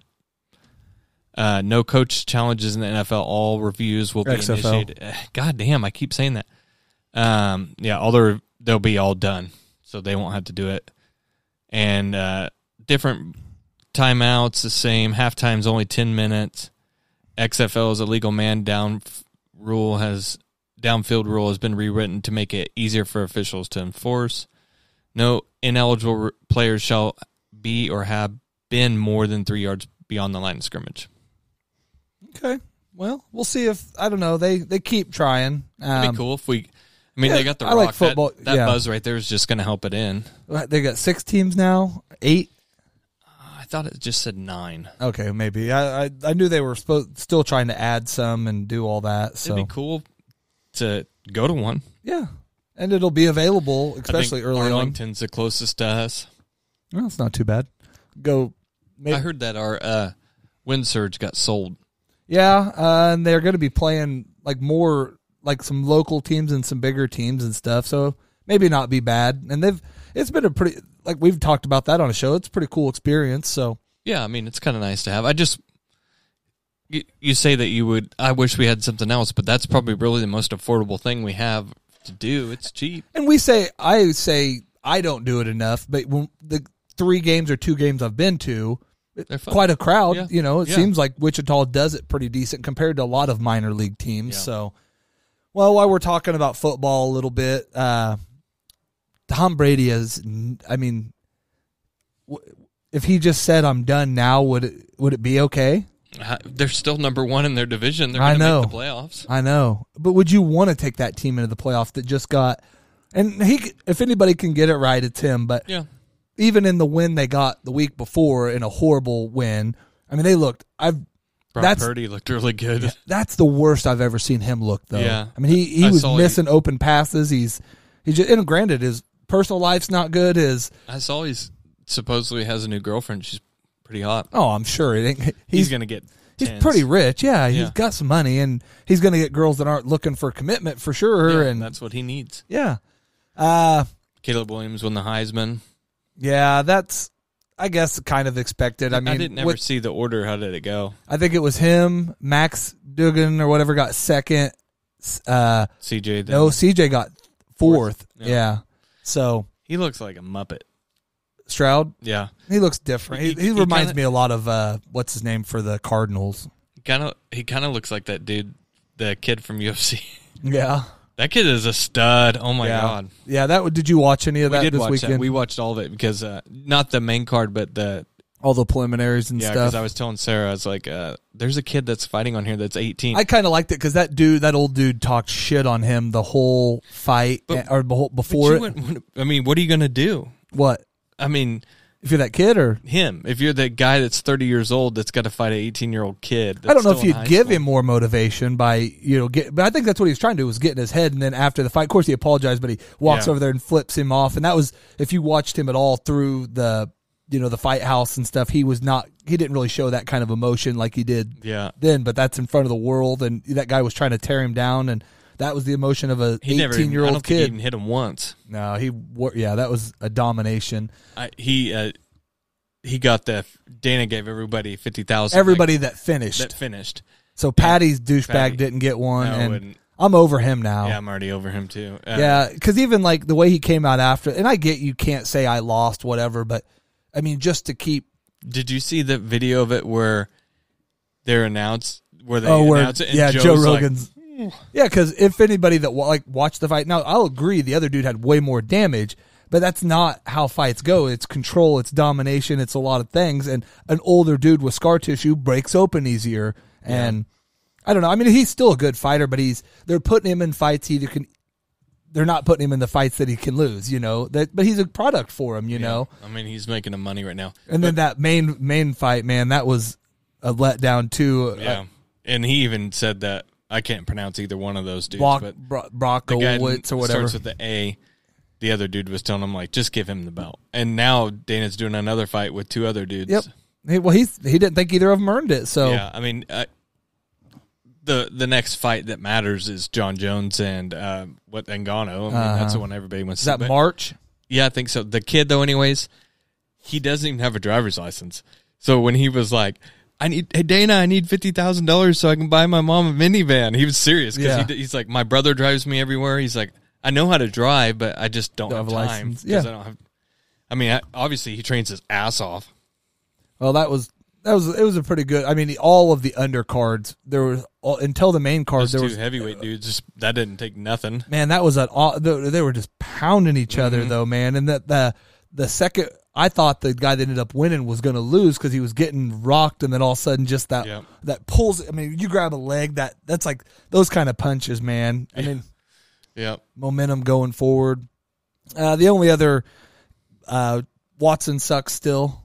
Uh, no coach challenges in the NFL. All reviews will be XFL. initiated. Eh, God damn, I keep saying that. Um, yeah, all the they'll be all done, so they won't have to do it. And uh, different timeouts, the same. Halftime's only ten minutes. XFL is a legal man down f- rule has downfield rule has been rewritten to make it easier for officials to enforce. No ineligible players shall be or have been more than three yards beyond the line of scrimmage. Okay. Well, we'll see if I don't know. They they keep trying. It'd Um, be cool if we. I mean, yeah, they got the I rock. like football, That, that yeah. buzz right there is just going to help it in. They got six teams now. Eight. I thought it just said nine. Okay, maybe. I I, I knew they were supposed still trying to add some and do all that. So It'd be cool to go to one. yeah, and it'll be available, especially early on. Arlington's the closest to us. Well, it's not too bad. Go. Maybe, I heard that our uh, wind surge got sold. yeah, uh, and they're going to be playing like more like some local teams and some bigger teams and stuff. So maybe not be bad. And they've it's been a pretty like we've talked about that on a show. It's a pretty cool experience. So Yeah, I mean it's kind of nice to have. I just you, you say that you would. I wish we had something else, but that's probably really the most affordable thing we have to do. It's cheap. And we say, I say, I don't do it enough, but when the three games or two games I've been to, quite a crowd. Yeah. You know, it Yeah. seems like Wichita does it pretty decent compared to a lot of minor league teams. Yeah. So, well, while we're talking about football a little bit, uh, Tom Brady is. I mean, if he just said I'm done now, would it would it be okay? They're still number one in their division. They're I going to know. make the playoffs. I know, but would you want to take that team into the playoff that just got? And he, if anybody can get it right, it's him. But Yeah. even in the win they got the week before, in a horrible win, I mean, they looked. I've Brock That's- Purdy looked really good. that's the worst I've ever seen him look, though. Yeah. I mean, he he I was saw he- missing open passes. He's he just and granted his personal life's not good. His I saw he's supposedly has a new girlfriend. She's pretty hot. oh, I'm sure. He's, He's going to get. he's tens. pretty rich. Yeah, He's got some money, and he's going to get girls that aren't looking for commitment for sure. Yeah, and that's what he needs. yeah, uh, Caleb Williams won the Heisman. yeah, that's I guess kind of expected. I mean, I didn't ever with- see the order. How did it go? I think it was him, Max Duggan or whatever got second. Uh, CJ. Then. no, CJ got fourth. Fourth, yeah. Yeah. So he looks like a muppet. Stroud, Yeah, he looks different. He, He- he, reminds kinda- me a lot of uh, what's his name for the Cardinals. kind of. He kind of looks like that dude, the kid from UFC. Yeah. that kid is a stud. Oh my yeah. god. Yeah. That did you watch any of We that did this watch weekend? that. We watched all of it because uh, not the main card, but the All the preliminaries and yeah. Because. I was telling Sarah, I was like, uh, "There's a kid that's fighting on here that's 18." I kind of liked it because that dude, that old dude, talked shit on him the whole fight But- eh, or the whole, But before it. I mean, what are you gonna do? What I mean, if you're that kid or him. If you're the guy that's 30 years old that's got to fight an 18 year old kid, I don't know if you'd give school. him more motivation by you know get, but I think that's what he was trying to do was get in his head, and then after the fight, of course he apologized, but he walks Yeah. over there and flips him off, and that was if you watched him at all through the you know the fight house and stuff, he was not he didn't really show that kind of emotion like he did Yeah, then, but that's in front of the world, and that guy was trying to tear him down, and that was the emotion of a he never. eighteen year I old don't think he kid. even hit him once. No, he wor- yeah, that was a domination. I, he uh, he got the Dana gave everybody fifty thousand. Everybody that finished, that finished. so Paddy's douchebag Paddy. didn't get one, No, and wouldn't. I'm over him now. Yeah, I'm already over him too. Uh, Yeah, because even like the way he came out after, and I get you can't say I lost, whatever, but I mean, just to keep. Did you see the video of it where they're announced where they oh, where it? And yeah, Joe like, Rogan's. Yeah, because if anybody that like watched the fight, now I'll agree the other dude had way more damage, but that's not how fights go. It's control, it's domination, it's a lot of things, and an older dude with scar tissue breaks open easier, and I don't know. I mean, he's still a good fighter, but he's they're putting him in fights he can. They're not putting him in the fights that he can lose, you know. That, but he's a product for him, you know. I mean, he's making the money right now. And then that main main fight, man, that was a letdown too. Uh, Yeah, and he even said that I can't pronounce either one of those dudes, Brock, but Bro- Brock the guy Owitz or whatever. starts with the A. The other dude was telling him like, just give him the belt. And now Dana's doing another fight with two other dudes. Yep. He, well, he's he didn't think either of them earned it. So Yeah, I mean, uh, the the next fight that matters is Jon Jones and uh, what Ngannou. I mean, that's the one everybody wants. is to that see. March? Yeah, I think so. The kid, though, anyways, he doesn't even have a driver's license. So when he was like, "I need, hey Dana, I need fifty thousand dollars so I can buy my mom a minivan," he was serious because Yeah. he, he's like, "My brother drives me everywhere." He's like, "I know how to drive, but I just don't, Don't have, have a time license. 'cause Yeah. I don't have." I mean, I, obviously, he trains his ass off. Well, that was that was it was a pretty good. I mean, all of the undercards there was all, until the main card Those there two was heavyweight dudes, just that didn't take nothing. man that was an aw- they they were just pounding each Mm-hmm. other though, man. And that the the second I thought the guy that ended up winning was going to lose because he was getting rocked, and then all of a sudden just that Yep. that pulls. I mean, you grab a leg that that's like those kind of punches, man. I mean. Yep. momentum going forward. Uh, the only other uh, Watson sucks still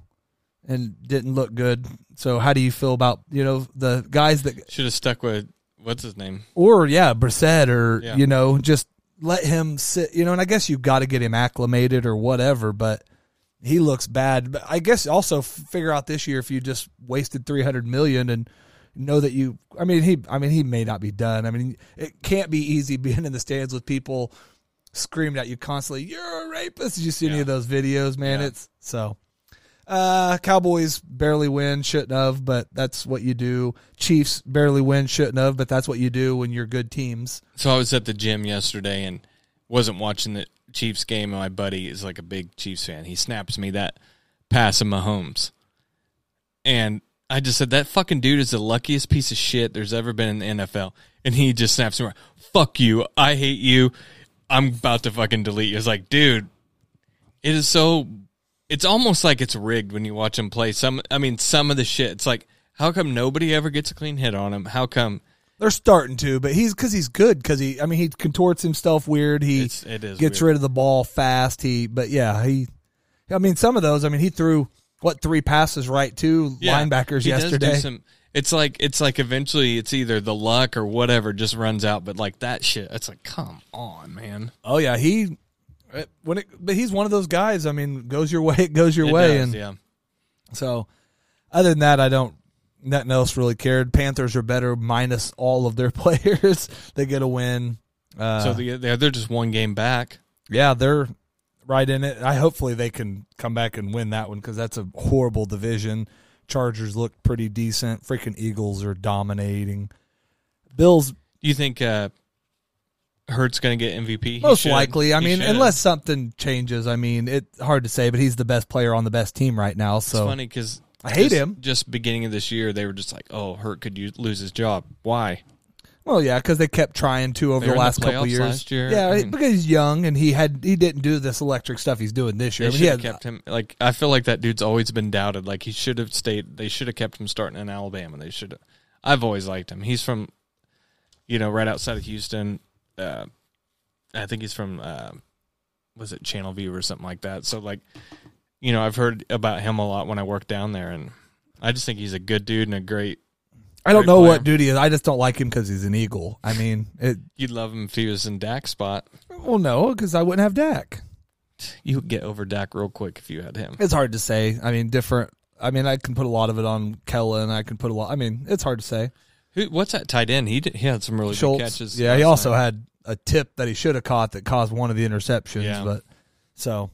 and didn't look good. So how do you feel about you know the guys that Should have stuck with what's his name? or yeah Brissett or Yeah. you know just let him sit you know and I guess you've got to get him acclimated or whatever but he looks bad but I guess also figure out this year if you just wasted 300 million and know that you I mean he I mean he may not be done I mean it can't be easy being in the stands with people screamed at you constantly you're a rapist did you see any of those videos man Yeah. it's so uh, Cowboys barely win, shouldn't have, but that's what you do. Chiefs barely win, shouldn't have, but that's what you do when you're good teams. So I was at the gym yesterday and wasn't watching the Chiefs game. And my buddy is like a big Chiefs fan. He snaps me that pass of Mahomes, and I just said that fucking dude is the luckiest piece of shit there's ever been in the NFL. And he just snaps me, "Fuck you! I hate you! I'm about to fucking delete you." It's like, dude, it is so. It's almost like it's rigged when you watch him play. Some, I mean, some of the shit. It's like How come nobody ever gets a clean hit on him? How come They're starting to, but he's because he's good because he. I mean, he contorts himself weird. He it's it is gets weird. rid of the ball fast. He, but yeah, he. I mean, some of those. I mean, he threw what three passes right to Yeah, linebackers he does do yesterday. some- it's like it's like eventually it's either the luck or whatever just runs out. But like that shit, it's like come on, man. oh yeah, he. uh, When it, but he's one of those guys. I mean, goes your way, it goes your It way, does, and yeah. so. Other than that, I don't. Nothing else really cared. Panthers are better minus all of their players. they get a win. Uh, so the, they're they're just one game back. yeah, they're right in it. I hopefully they can come back and win that one because that's a horrible division. Chargers look pretty decent. Freaking Eagles are dominating. Bills Do you think uh, Hurts going to get MVP? Most should. likely. I mean, should. unless something changes. I mean, it's hard to say, but he's the best player on the best team right now. it's So funny because I hate him. Just beginning of this year, they were just like, "Oh, Hurts could use, lose his job." Why? well, yeah, because they kept trying to over They the in the last couple years. last year. Yeah, I mean- because he's young and he had he didn't do this electric stuff he's doing this year. They I mean, should he have had- kept him. Like I feel like that dude's always been doubted. Like he should have stayed. They should have kept him starting in Alabama. They should. I've always liked him. He's from, you know, right outside of Houston. Uh, I think he's from, uh, was it Channelview or something like that. So like, you know, I've heard about him a lot when I work down there, and I just think he's a good dude and a great. I don't great know player. what duty is. I just don't like him because he's an Eagle. I mean, it. You'd love him if he was in Dak's spot. Well, no, because I wouldn't have Dak. You would get over Dak real quick if you had him. It's hard to say. I mean, different. I mean, I can put a lot of it on Kellen. I can put a lot. I mean, it's hard to say. Who? What's that tight end? He did, he had some really Schultz. good catches. yeah, he also night. had a tip that he should have caught that caused one of the interceptions. Yeah. But so,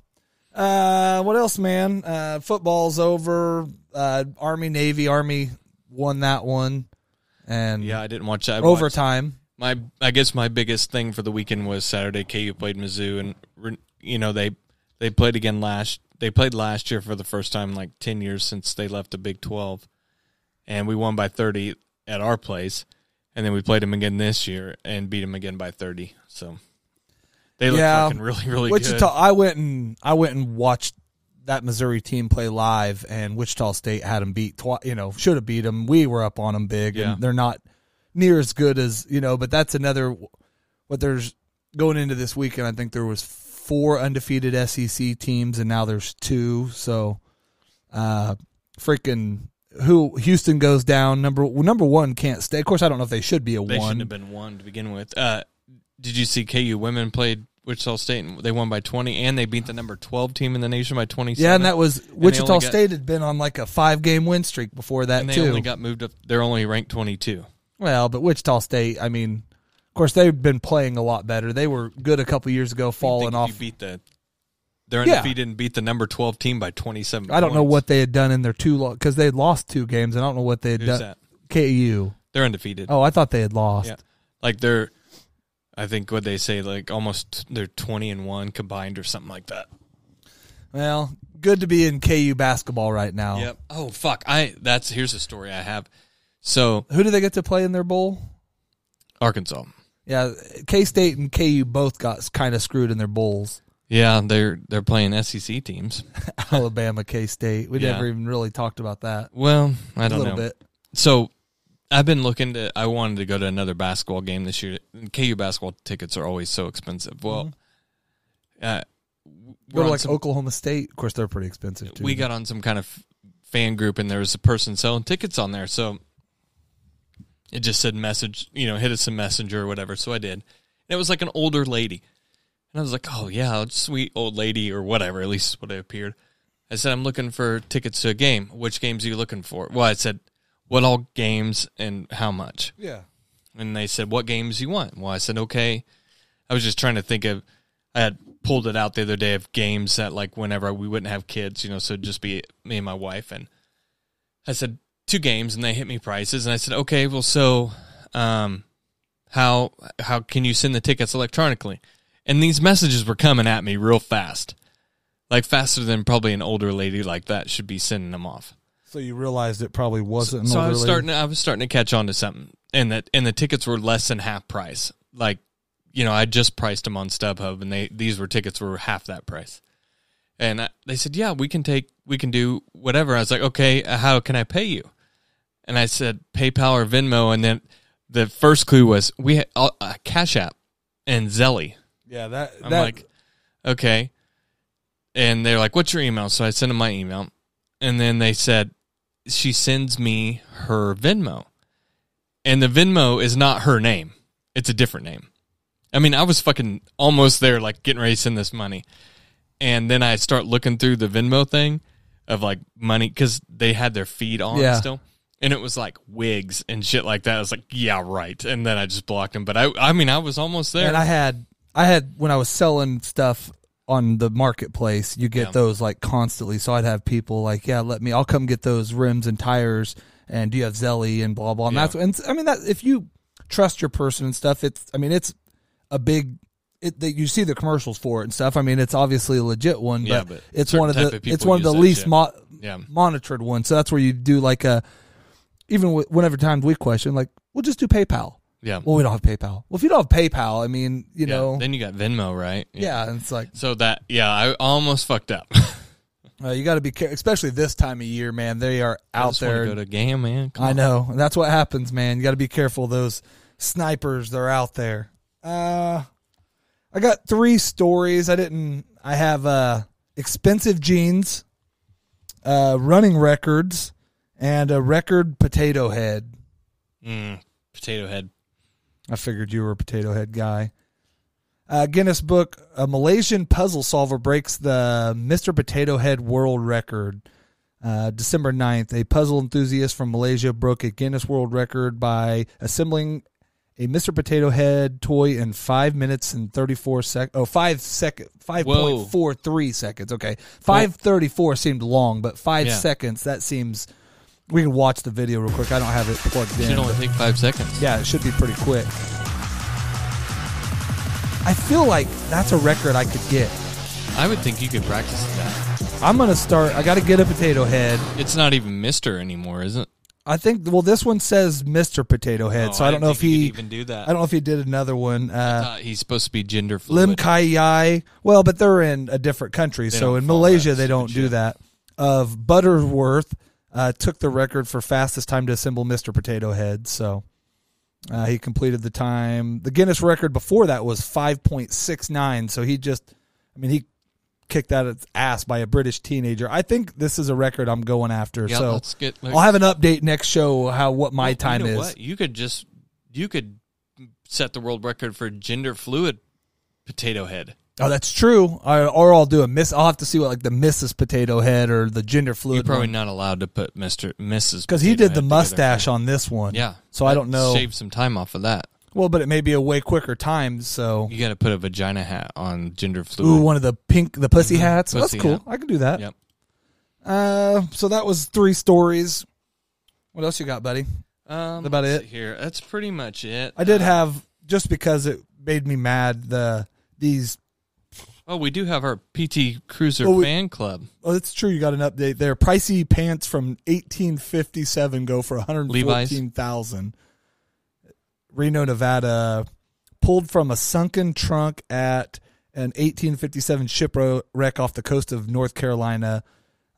uh, what else, man? Uh, football's over. Uh, Army Navy Army won that one, and Yeah, I didn't watch that. I watched- overtime. My, I guess my biggest thing for the weekend was Saturday. KU played Mizzou, and you know they they played again last. They played last year for the first time in like ten years since they left the Big Twelve, and we won by thirty at our place, and then we played them again this year and beat them again by thirty. So they look Yeah. fucking really really Wichita. good. I went and I went and watched that Missouri team play live, and Wichita State had them beat. Twi- you know, should have beat them. We were up on them big, Yeah. and they're not near as good as you know. But that's another. What there's going into this weekend. I think there was four undefeated SEC teams, and now there's two. So, uh, freaking. Who Houston goes down number number one can't stay. Of course, I don't know if they should be a They one. They shouldn't have been one to begin with. Uh, did you see KU women played Wichita State and they won by twenty, and they beat the number twelve team in the nation by twenty. Yeah, and that was Wichita only got- State had been on like a five game win streak before that and they too. only got moved up. They're only ranked twenty two. well, but Wichita State, I mean, of course they've been playing a lot better. They were good a couple years ago, falling off. beat the. They're Yeah. undefeated and beat the number twelve team by twenty seven. I don't know what they had done in their two because they had lost two games. and I don't know what they had Who's done. that? KU. They're undefeated. Oh, I thought they had lost. Yeah. Like they're, I think what they say like almost they're twenty and one combined or something like that. Well, good to be in KU basketball right now. Yep. Oh fuck! I that's here's a story I have. So Who do they get to play in their bowl? Arkansas. Yeah, K State and KU both got kind of screwed in their bowls. Yeah, they're they're playing SEC teams. Alabama, K State. We Yeah. never even really talked about that. Well, I don't A little know. bit. So I've been looking to. I wanted to go to another basketball game this year. KU basketball tickets are always so expensive. Well, uh, Go like some- Oklahoma State. Of course, they're pretty expensive too. we got on some kind of fan group, and there was a person selling tickets on there. So it just said message, you know, hit us a messenger or whatever. So I did. And it was like an older lady, and I was like, oh yeah, sweet old lady or whatever. At least what it appeared. I said, I'm looking for tickets to a game. Which games are you looking for? Well, I said, what all games and how much? yeah. And they said, What games do you want? Well, I said, Okay. I was just trying to think of, I had pulled it out the other day of games that, like, whenever we wouldn't have kids, you know, so it'd just be me and my wife. And I said, Two games, and they hit me prices. And I said, Okay, well, so, um, how how can you send the tickets electronically? And these messages were coming at me real fast, like faster than probably an older lady like that should be sending them off. So you realized it probably wasn't. an So I was starting. To, I was starting to catch on to something, and that and the tickets were less than half price. Like, you know, I just priced them on StubHub, and they these were tickets were half that price. And I, they said, "Yeah, we can take, we can do whatever." I was like, "Okay, uh, how can I pay you?" and I said PayPal or Venmo, and then the first clue was we had uh, uh, Cash App and Zelle. Yeah, that I'm that, like, okay. And they're like, what's your email? So I sent them my email. And then they said, she sends me her Venmo. And the Venmo is not her name, it's a different name. I mean, I was fucking almost there, like getting ready to send this money. And then I start looking through the Venmo thing of like money because they had their feed on Yeah. still. And it was like wigs and shit like that. I was like, yeah, right. And then I just blocked him. But I, I mean, I was almost there. and I had I had when I was selling stuff on the marketplace, you get Yeah. those like constantly. So I'd have people like, yeah, let me, I'll come get those rims and tires, and do you have Zelle and blah blah. And Yeah. that's and I mean that if you trust your person and stuff, it's I mean it's a big. It, that you see the commercials for it and stuff. I mean, it's obviously a legit one, Yeah, but, but it's one of the of people it's one of the least mo- yeah. monitored ones. So that's where you do like a even w- whenever times we question, like we'll just do PayPal. Yeah. Well, we don't have PayPal. Well, if you don't have PayPal, I mean, you Yeah, know, Then you got Venmo, right? yeah, and it's like So that, yeah, I almost fucked up. uh, you got to be careful, especially this time of year, man. They are out just there. Go to game, man. Come I on. know and that's what happens, man. You got to be careful. Those snipers, they're out there. Uh, I got three stories. I didn't. I have uh expensive jeans, uh, running records, and a record potato head. Mm, potato head. I figured you were a potato head guy. Uh, Guinness Book: A Malaysian puzzle solver breaks the Mr. Potato Head world record. Uh, December 9th, a puzzle enthusiast from Malaysia broke a Guinness World Record by assembling a Mr. Potato Head toy in five minutes and 34 sec. Oh, five second, 5.43 seconds. Okay. 534 seemed long, but five Yeah. seconds, that seems. We can watch the video real quick. I don't have it plugged in. Should only take five seconds. yeah, it should be pretty quick. I feel like that's a record I could get. I would think you could practice that. I'm gonna start. I got to get a potato head. It's not even Mister anymore, is it? I think. Well, this one says Mr. Potato Head, Oh, so I, don't know if he. even do that. I don't know if he did another one. I Uh, thought he's supposed to be gender Lim fluid. Kai Yai. Well, but they're in a different country, They so in Malaysia they don't do that. Of Butterworth uh, took the record for fastest time to assemble Mr. Potato Head. So uh, he completed the time. The Guinness record before that was five point six nine. So he just, I mean, he kicked that its ass by a British teenager. I think this is a record I'm going after. yeah, so let's get. I'll have an update next show how what my Well, time you know is. What? You could just you could set the world record for gender fluid potato head. Oh, that's true. I, or I'll do a miss. I'll have to see what like the Mrs. Potato Head or the gender fluid. You're probably one. not allowed to put Mister Mrs. because he Potato did the Head mustache together. on this one. Yeah, So I that don't know. Save some time off of that. Well, but it may be a way quicker time. So You got to put a vagina hat on gender fluid. ooh, one of the pink the pussy Mhm. hats. Pussy that's cool. hat. I can do that. Yep. Uh, so that was three stories. What else you got, buddy? Um, about let's it. see Here, that's pretty much it. I did Uh, have just because it made me mad. The these. Oh, we do have our PT Cruiser Oh, we- fan club. Oh, it's true. You got an update there. Pricey pants from 1857 go for 114,000. Reno, Nevada, pulled from a sunken trunk at an 1857 shipwreck off the coast of North Carolina.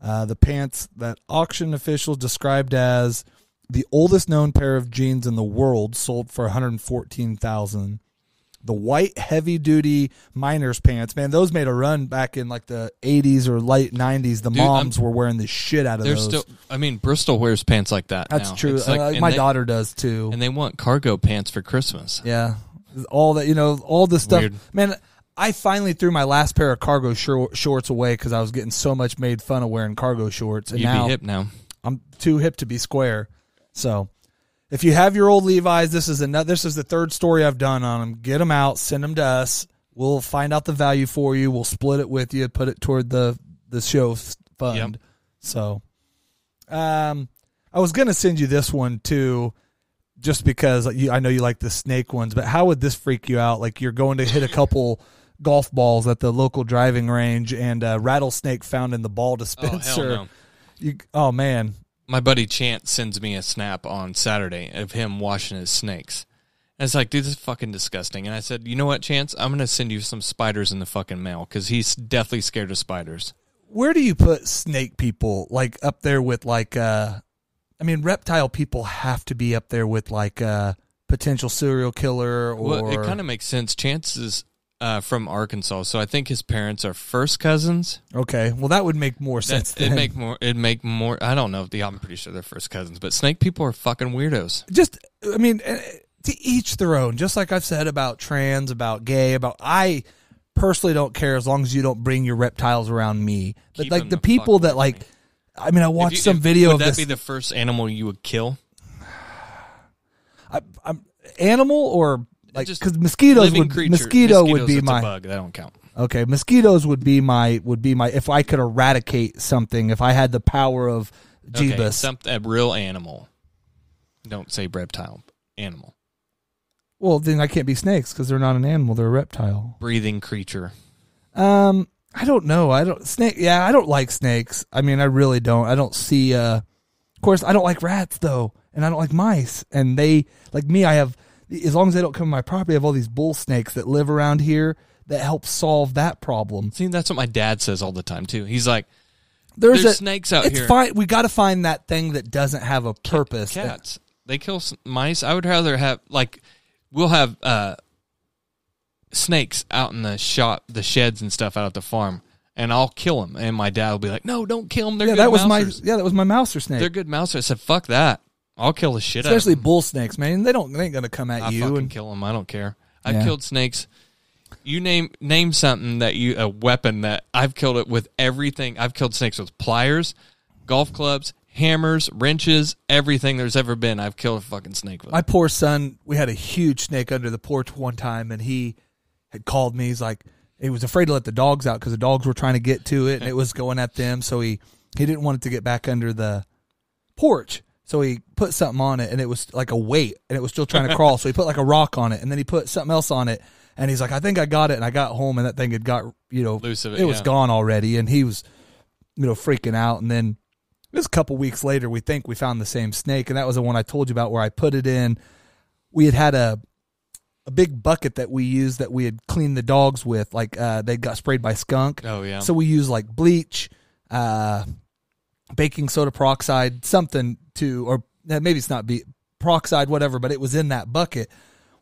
Uh, the pants that auction officials described as the oldest known pair of jeans in the world sold for 114,000. The white heavy duty miners pants, man, those made a run back in like the 80s or late 90s. The Dude, I'm- moms were wearing the shit out of those. still. I mean, Bristol wears pants like that. That's now. true. Like- Uh, my they- daughter does too. and they want cargo pants for Christmas. Yeah, all that you know, all the stuff. Weird. Man, I finally threw my last pair of cargo shor- shorts away because I was getting so much made fun of wearing cargo shorts, and You'd now be hip now. I'm too hip to be square. So, if you have your old Levi's, this is another. This is the third story I've done on them. Get them out, send them to us. We'll find out the value for you. We'll split it with you, put it toward the the show fund. Yep. So, um, I was gonna send you this one too, just because you, I know you like the snake ones. But how would this freak you out? Like you're going to hit a couple golf balls at the local driving range, and a rattlesnake found in the ball Oh dispenser. hell no! You, oh man, My buddy Chant sends me a snap on Saturday of him washing his snakes. And it's like, dude, this is fucking disgusting. And I said, you know what, Chance? I'm gonna send you some spiders in the fucking mail because he's deathly scared of spiders. where do you put snake people? Like up there with like uh I mean, reptile people have to be up there with like a potential serial killer or. Well, it kind of makes sense. Chances uh, from Arkansas, so I think his parents are first cousins. okay, well, that would make more sense. That, it then. make more. It make more. I don't know. The I'm pretty sure they're first cousins, but snake people are fucking weirdos. just i mean eh, to each their own just like i've said about trans about gay about i personally don't care as long as you don't bring your reptiles around me but Keep like the the people that like from i mean i watched you- some if- video Would of that this be the first animal you would kill? I, I'm, animal or like because mosquitoes would creature. mosquito would be my bug. That don't count. okay mosquitoes would be my would be my if i could eradicate something if i had the power of Okay, jeebus some, a real animal. Don't say reptile. Animal. well then i can't be snakes because they're not an animal they're a reptile Breathing creature. Um, I don't know. I don't snake. Yeah, I don't like snakes. I mean, I really don't. I don't see. Uh, of course, I don't like rats though, and I don't like mice. And they like me. I have as long as they don't come on my property. I have all these bull snakes that live around here that help solve that problem. See, that's what my dad says all the time too. He's like, There's, There's a, snakes out it's here. fine. We got to find that thing that doesn't have a purpose. cats. They kill mice. I would rather have like we'll have uh snakes out in the shop, the sheds and stuff out at the farm, and I'll kill them. And my dad will be like, "No, don't kill them. They're yeah, good that was mousers. my yeah, that was my mouser snake. They're good mousers." I said, "Fuck that. I'll kill the shit Especially out of bull snakes, man. They don't. They ain't gonna come at. I you. fucking And kill them. I don't care. I've Yeah. killed snakes." You name name something that you a weapon that I've killed it with everything. I've killed snakes with pliers, golf clubs, hammers, wrenches, everything there's ever been. I've killed a fucking snake with. My poor son, we had a huge snake under the porch one time, and he had called me. He's like, he was afraid to let the dogs out because the dogs were trying to get to it, and it was going at them. So he he didn't want it to get back under the porch. So he put something on it, and it was like a weight, and it was still trying to crawl. So he put like a rock on it, and then he put something else on it, and he's like, I think I got it. And I got home, and that thing had got you know Loose of it, it was yeah. gone already, and he was you know freaking out. And then was a couple weeks later, we think we found the same snake, and that was the one I told you about where I put it in. We had had a a big bucket that we used that we had cleaned the dogs with, like uh, they got sprayed by skunk. oh yeah. So we used like bleach, uh, baking soda peroxide, something to, or uh, maybe it's not be peroxide, whatever, but it was in that bucket.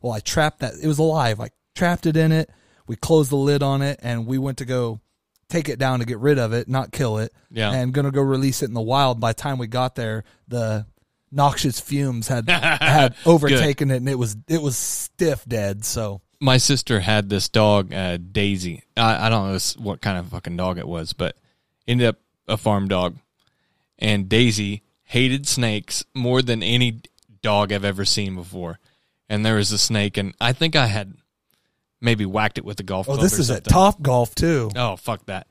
Well, I trapped that. It was alive. I trapped it in it. We closed the lid on it, and we went to go take it down to get rid of it, not kill it. Yeah. And gonna go release it in the wild. By the time we got there, the noxious fumes had had overtaken it, and it was it was stiff dead. So my sister had this dog, uh, Daisy. I, I don't know what kind of fucking dog it was, but ended up a farm dog. And Daisy hated snakes more than any dog I've ever seen before. And there was a snake, and I think I had maybe whacked it with a golf oh, club. this is at something. Top Golf too. Oh, fuck that.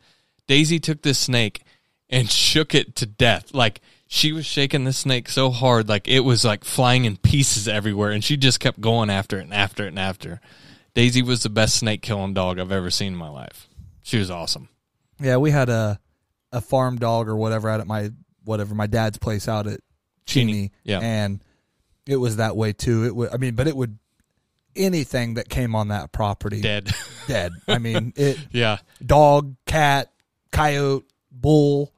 Daisy took this snake and shook it to death. Like she was shaking the snake so hard, like it was like flying in pieces everywhere, and she just kept going after it and after it and after. Daisy was the best snake killing dog I've ever seen in my life. She was awesome. Yeah, we had a a farm dog or whatever out at my whatever my dad's place out at Cheney, yeah. and it was that way too. It would, I mean, but it would anything that came on that property Dead. dead. I mean, it yeah. dog, cat, coyote, bull,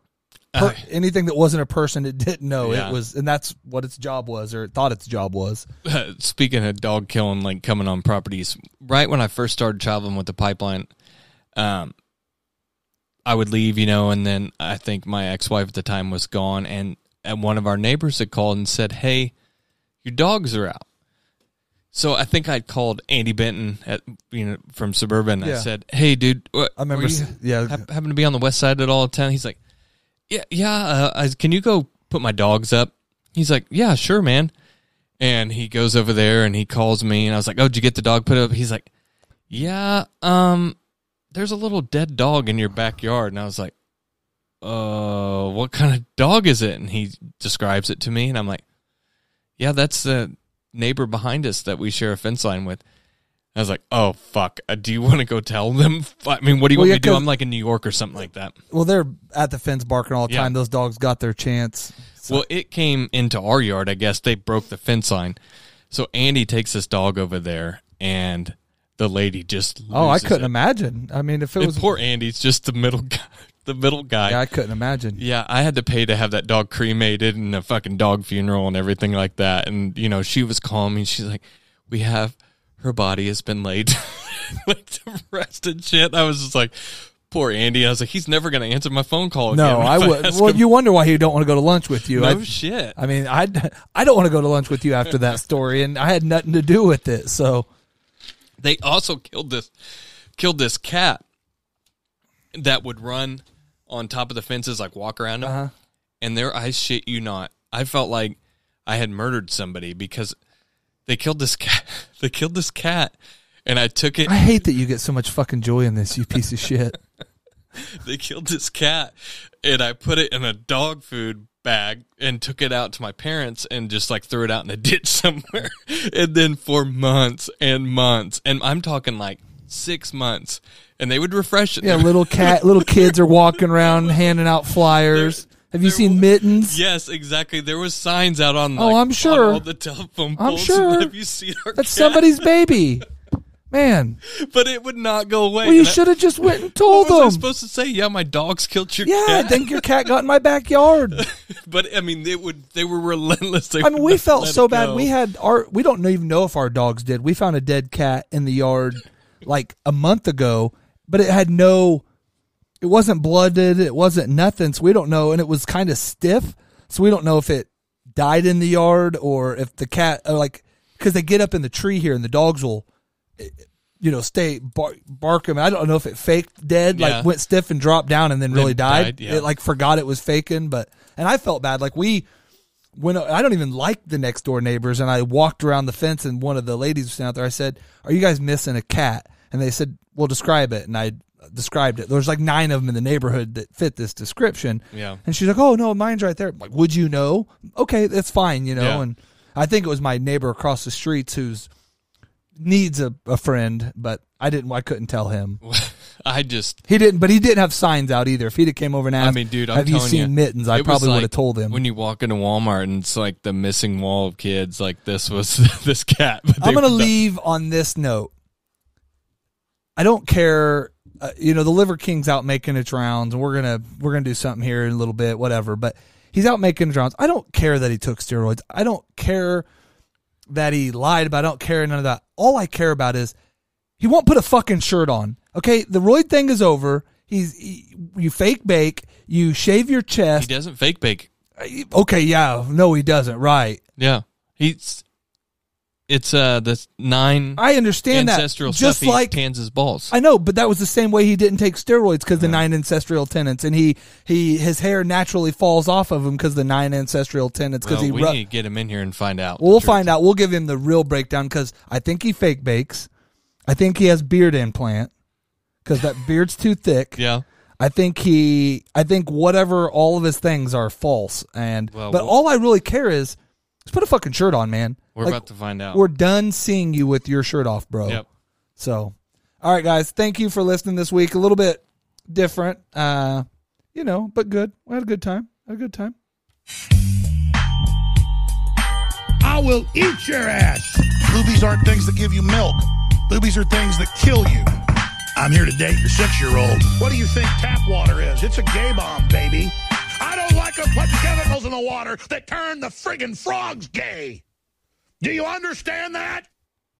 per, Uh, anything that wasn't a person it didn't know Yeah. it was, and that's what its job was or it thought its job was. speaking of dog killing, like coming on properties, right when I first started traveling with the pipeline, um, I would leave, you know, and then I think my ex wife at the time was gone, and, and one of our neighbors had called and said, "Hey, your dogs are out." So I think I'd called Andy Benton at you know from suburban. And I said, "Hey, dude, what, I remember, you yeah, hap- happen to be on the west side at all of town?" He's like, "Yeah, yeah. Uh, I, can you go put my dogs up?" He's like, "Yeah, sure, man." And he goes over there and he calls me and I was like, "Oh, did you get the dog put up?" He's like, "Yeah, um, there's a little dead dog in your backyard." And I was like, "Uh, what kind of dog is it?" And he describes it to me and I'm like, "Yeah, that's the neighbor behind us that we share a fence line with." I was like, "Oh fuck! Uh, do you want to go tell them? I mean, what do you Well, want yeah, me to do? I'm like in New York or something like that." well, they're at the fence barking all the Yeah. time. Those dogs got their chance. So- Well, it came into our yard. I guess they broke the fence line. So Andy takes this dog over there, and the lady just oh, I couldn't it. imagine. I mean, if it And was poor Andy's just the middle guy, the middle guy. Yeah, I couldn't imagine. Yeah, I had to pay to have that dog cremated and a fucking dog funeral and everything like that. And you know, she was calling me. She's like, "We have her body has been laid like to rest and shit." I was just like, "Poor Andy." I was like, "He's never gonna answer my phone call." No, I would. ask Well, him." you wonder why he don't want to go to lunch with you. no I, shit. I mean, I I don't want to go to lunch with you after that story, and I had nothing to do with it. So They also killed this killed this cat that would run on top of the fences, like walk around them. Uh-huh. And there, I shit you not, I felt like I had murdered somebody because they killed this cat. They killed this cat, and I took it. I hate that you get so much fucking joy in this, you piece of shit. They killed this cat, and I put it in a dog food bag and took it out to my parents and just like threw it out in a ditch somewhere. and then for months and months, and I'm talking like six months, and they would refresh it. Yeah, little cat, little kids are walking around handing out flyers. Have you there seen mittens? Yes, exactly. There was signs out on. Oh, I'm sure. all the telephone I'm poles. sure. Have you seen our That's cat? somebody's baby. Man, But it would not go away. well, you should have just went and What told was I them. supposed to say? Yeah, my dogs killed your cat. Yeah, I think your cat got in my backyard. but I mean, they would. They were relentless. They I mean, we felt so bad. go. We had our. We don't even know if our dogs did. We found a dead cat in the yard like a month ago, but it had no. It wasn't blooded. It wasn't nothing. So we don't know, and it was kind of stiff. So we don't know if it died in the yard or if the cat or like because they get up in the tree here and the dogs will. You know, stay bark, him. I don't know if it faked dead, Yeah. like went stiff and dropped down and then really Then died. died, yeah. It like forgot it was faking, but and I felt bad. Like we when I don't even like the next door neighbors, and I walked around the fence, and one of the ladies was standing out there. I said, "Are you guys missing a cat?" And they said, "Well, describe it." And I described it. There's like nine of them in the neighborhood that fit this description. Yeah. And she's like, "Oh no, mine's right there." I'm like, would you know? Okay, that's fine, you know. Yeah. And I think it was my neighbor across the streets who's needs a, a friend, but I didn't. I couldn't tell him. I just. He didn't, but he didn't have signs out either. If he'd have came over and asked, I mean, dude, I'm have you seen you, mittens? I probably would have told him. When you walk into Walmart and it's like the missing wall of kids, like this was this cat. But I'm going to were- leave on this note. I don't care. Uh, you know, the Liver King's out making its rounds, and we're gonna we're gonna do something here in a little bit, whatever. But he's out making his rounds. I don't care that he took steroids. I don't care that he lied, but I don't care none of that. All I care about is he won't put a fucking shirt on. Okay, the roid thing is over. He's he, you fake bake, you shave your chest. He doesn't fake bake. Uh, okay, yeah, no, he doesn't. Right. Yeah, he's. It's uh the nine I understand that. Just stuff. He like tans his balls. I know, but that was the same way he didn't take steroids because the nine ancestral tenants, and he he his hair naturally falls off of him because the nine ancestral tenants. Because well, he, we ru- need to get him in here and find out. well, find out. We'll give him the real breakdown because I think he fake bakes. I think he has beard implant because that beard's too thick. Yeah, I think he, I think whatever all of his things are false, and Well, but we'll- all I really care is just put a fucking shirt on, man. We're Like, about to find out. We're done seeing you with your shirt off, bro. Yep. So, all right, guys, thank you for listening this week. A little bit different, uh, you know, but good. We had a good time. Had a good time. I will eat your ass. Boobies aren't things that give you milk. Boobies are things that kill you. I'm here to date your six-year-old. What do you think tap water is? It's a gay bomb, baby. I don't like them putting chemicals in the water that turn the friggin' frogs gay. Do you understand that?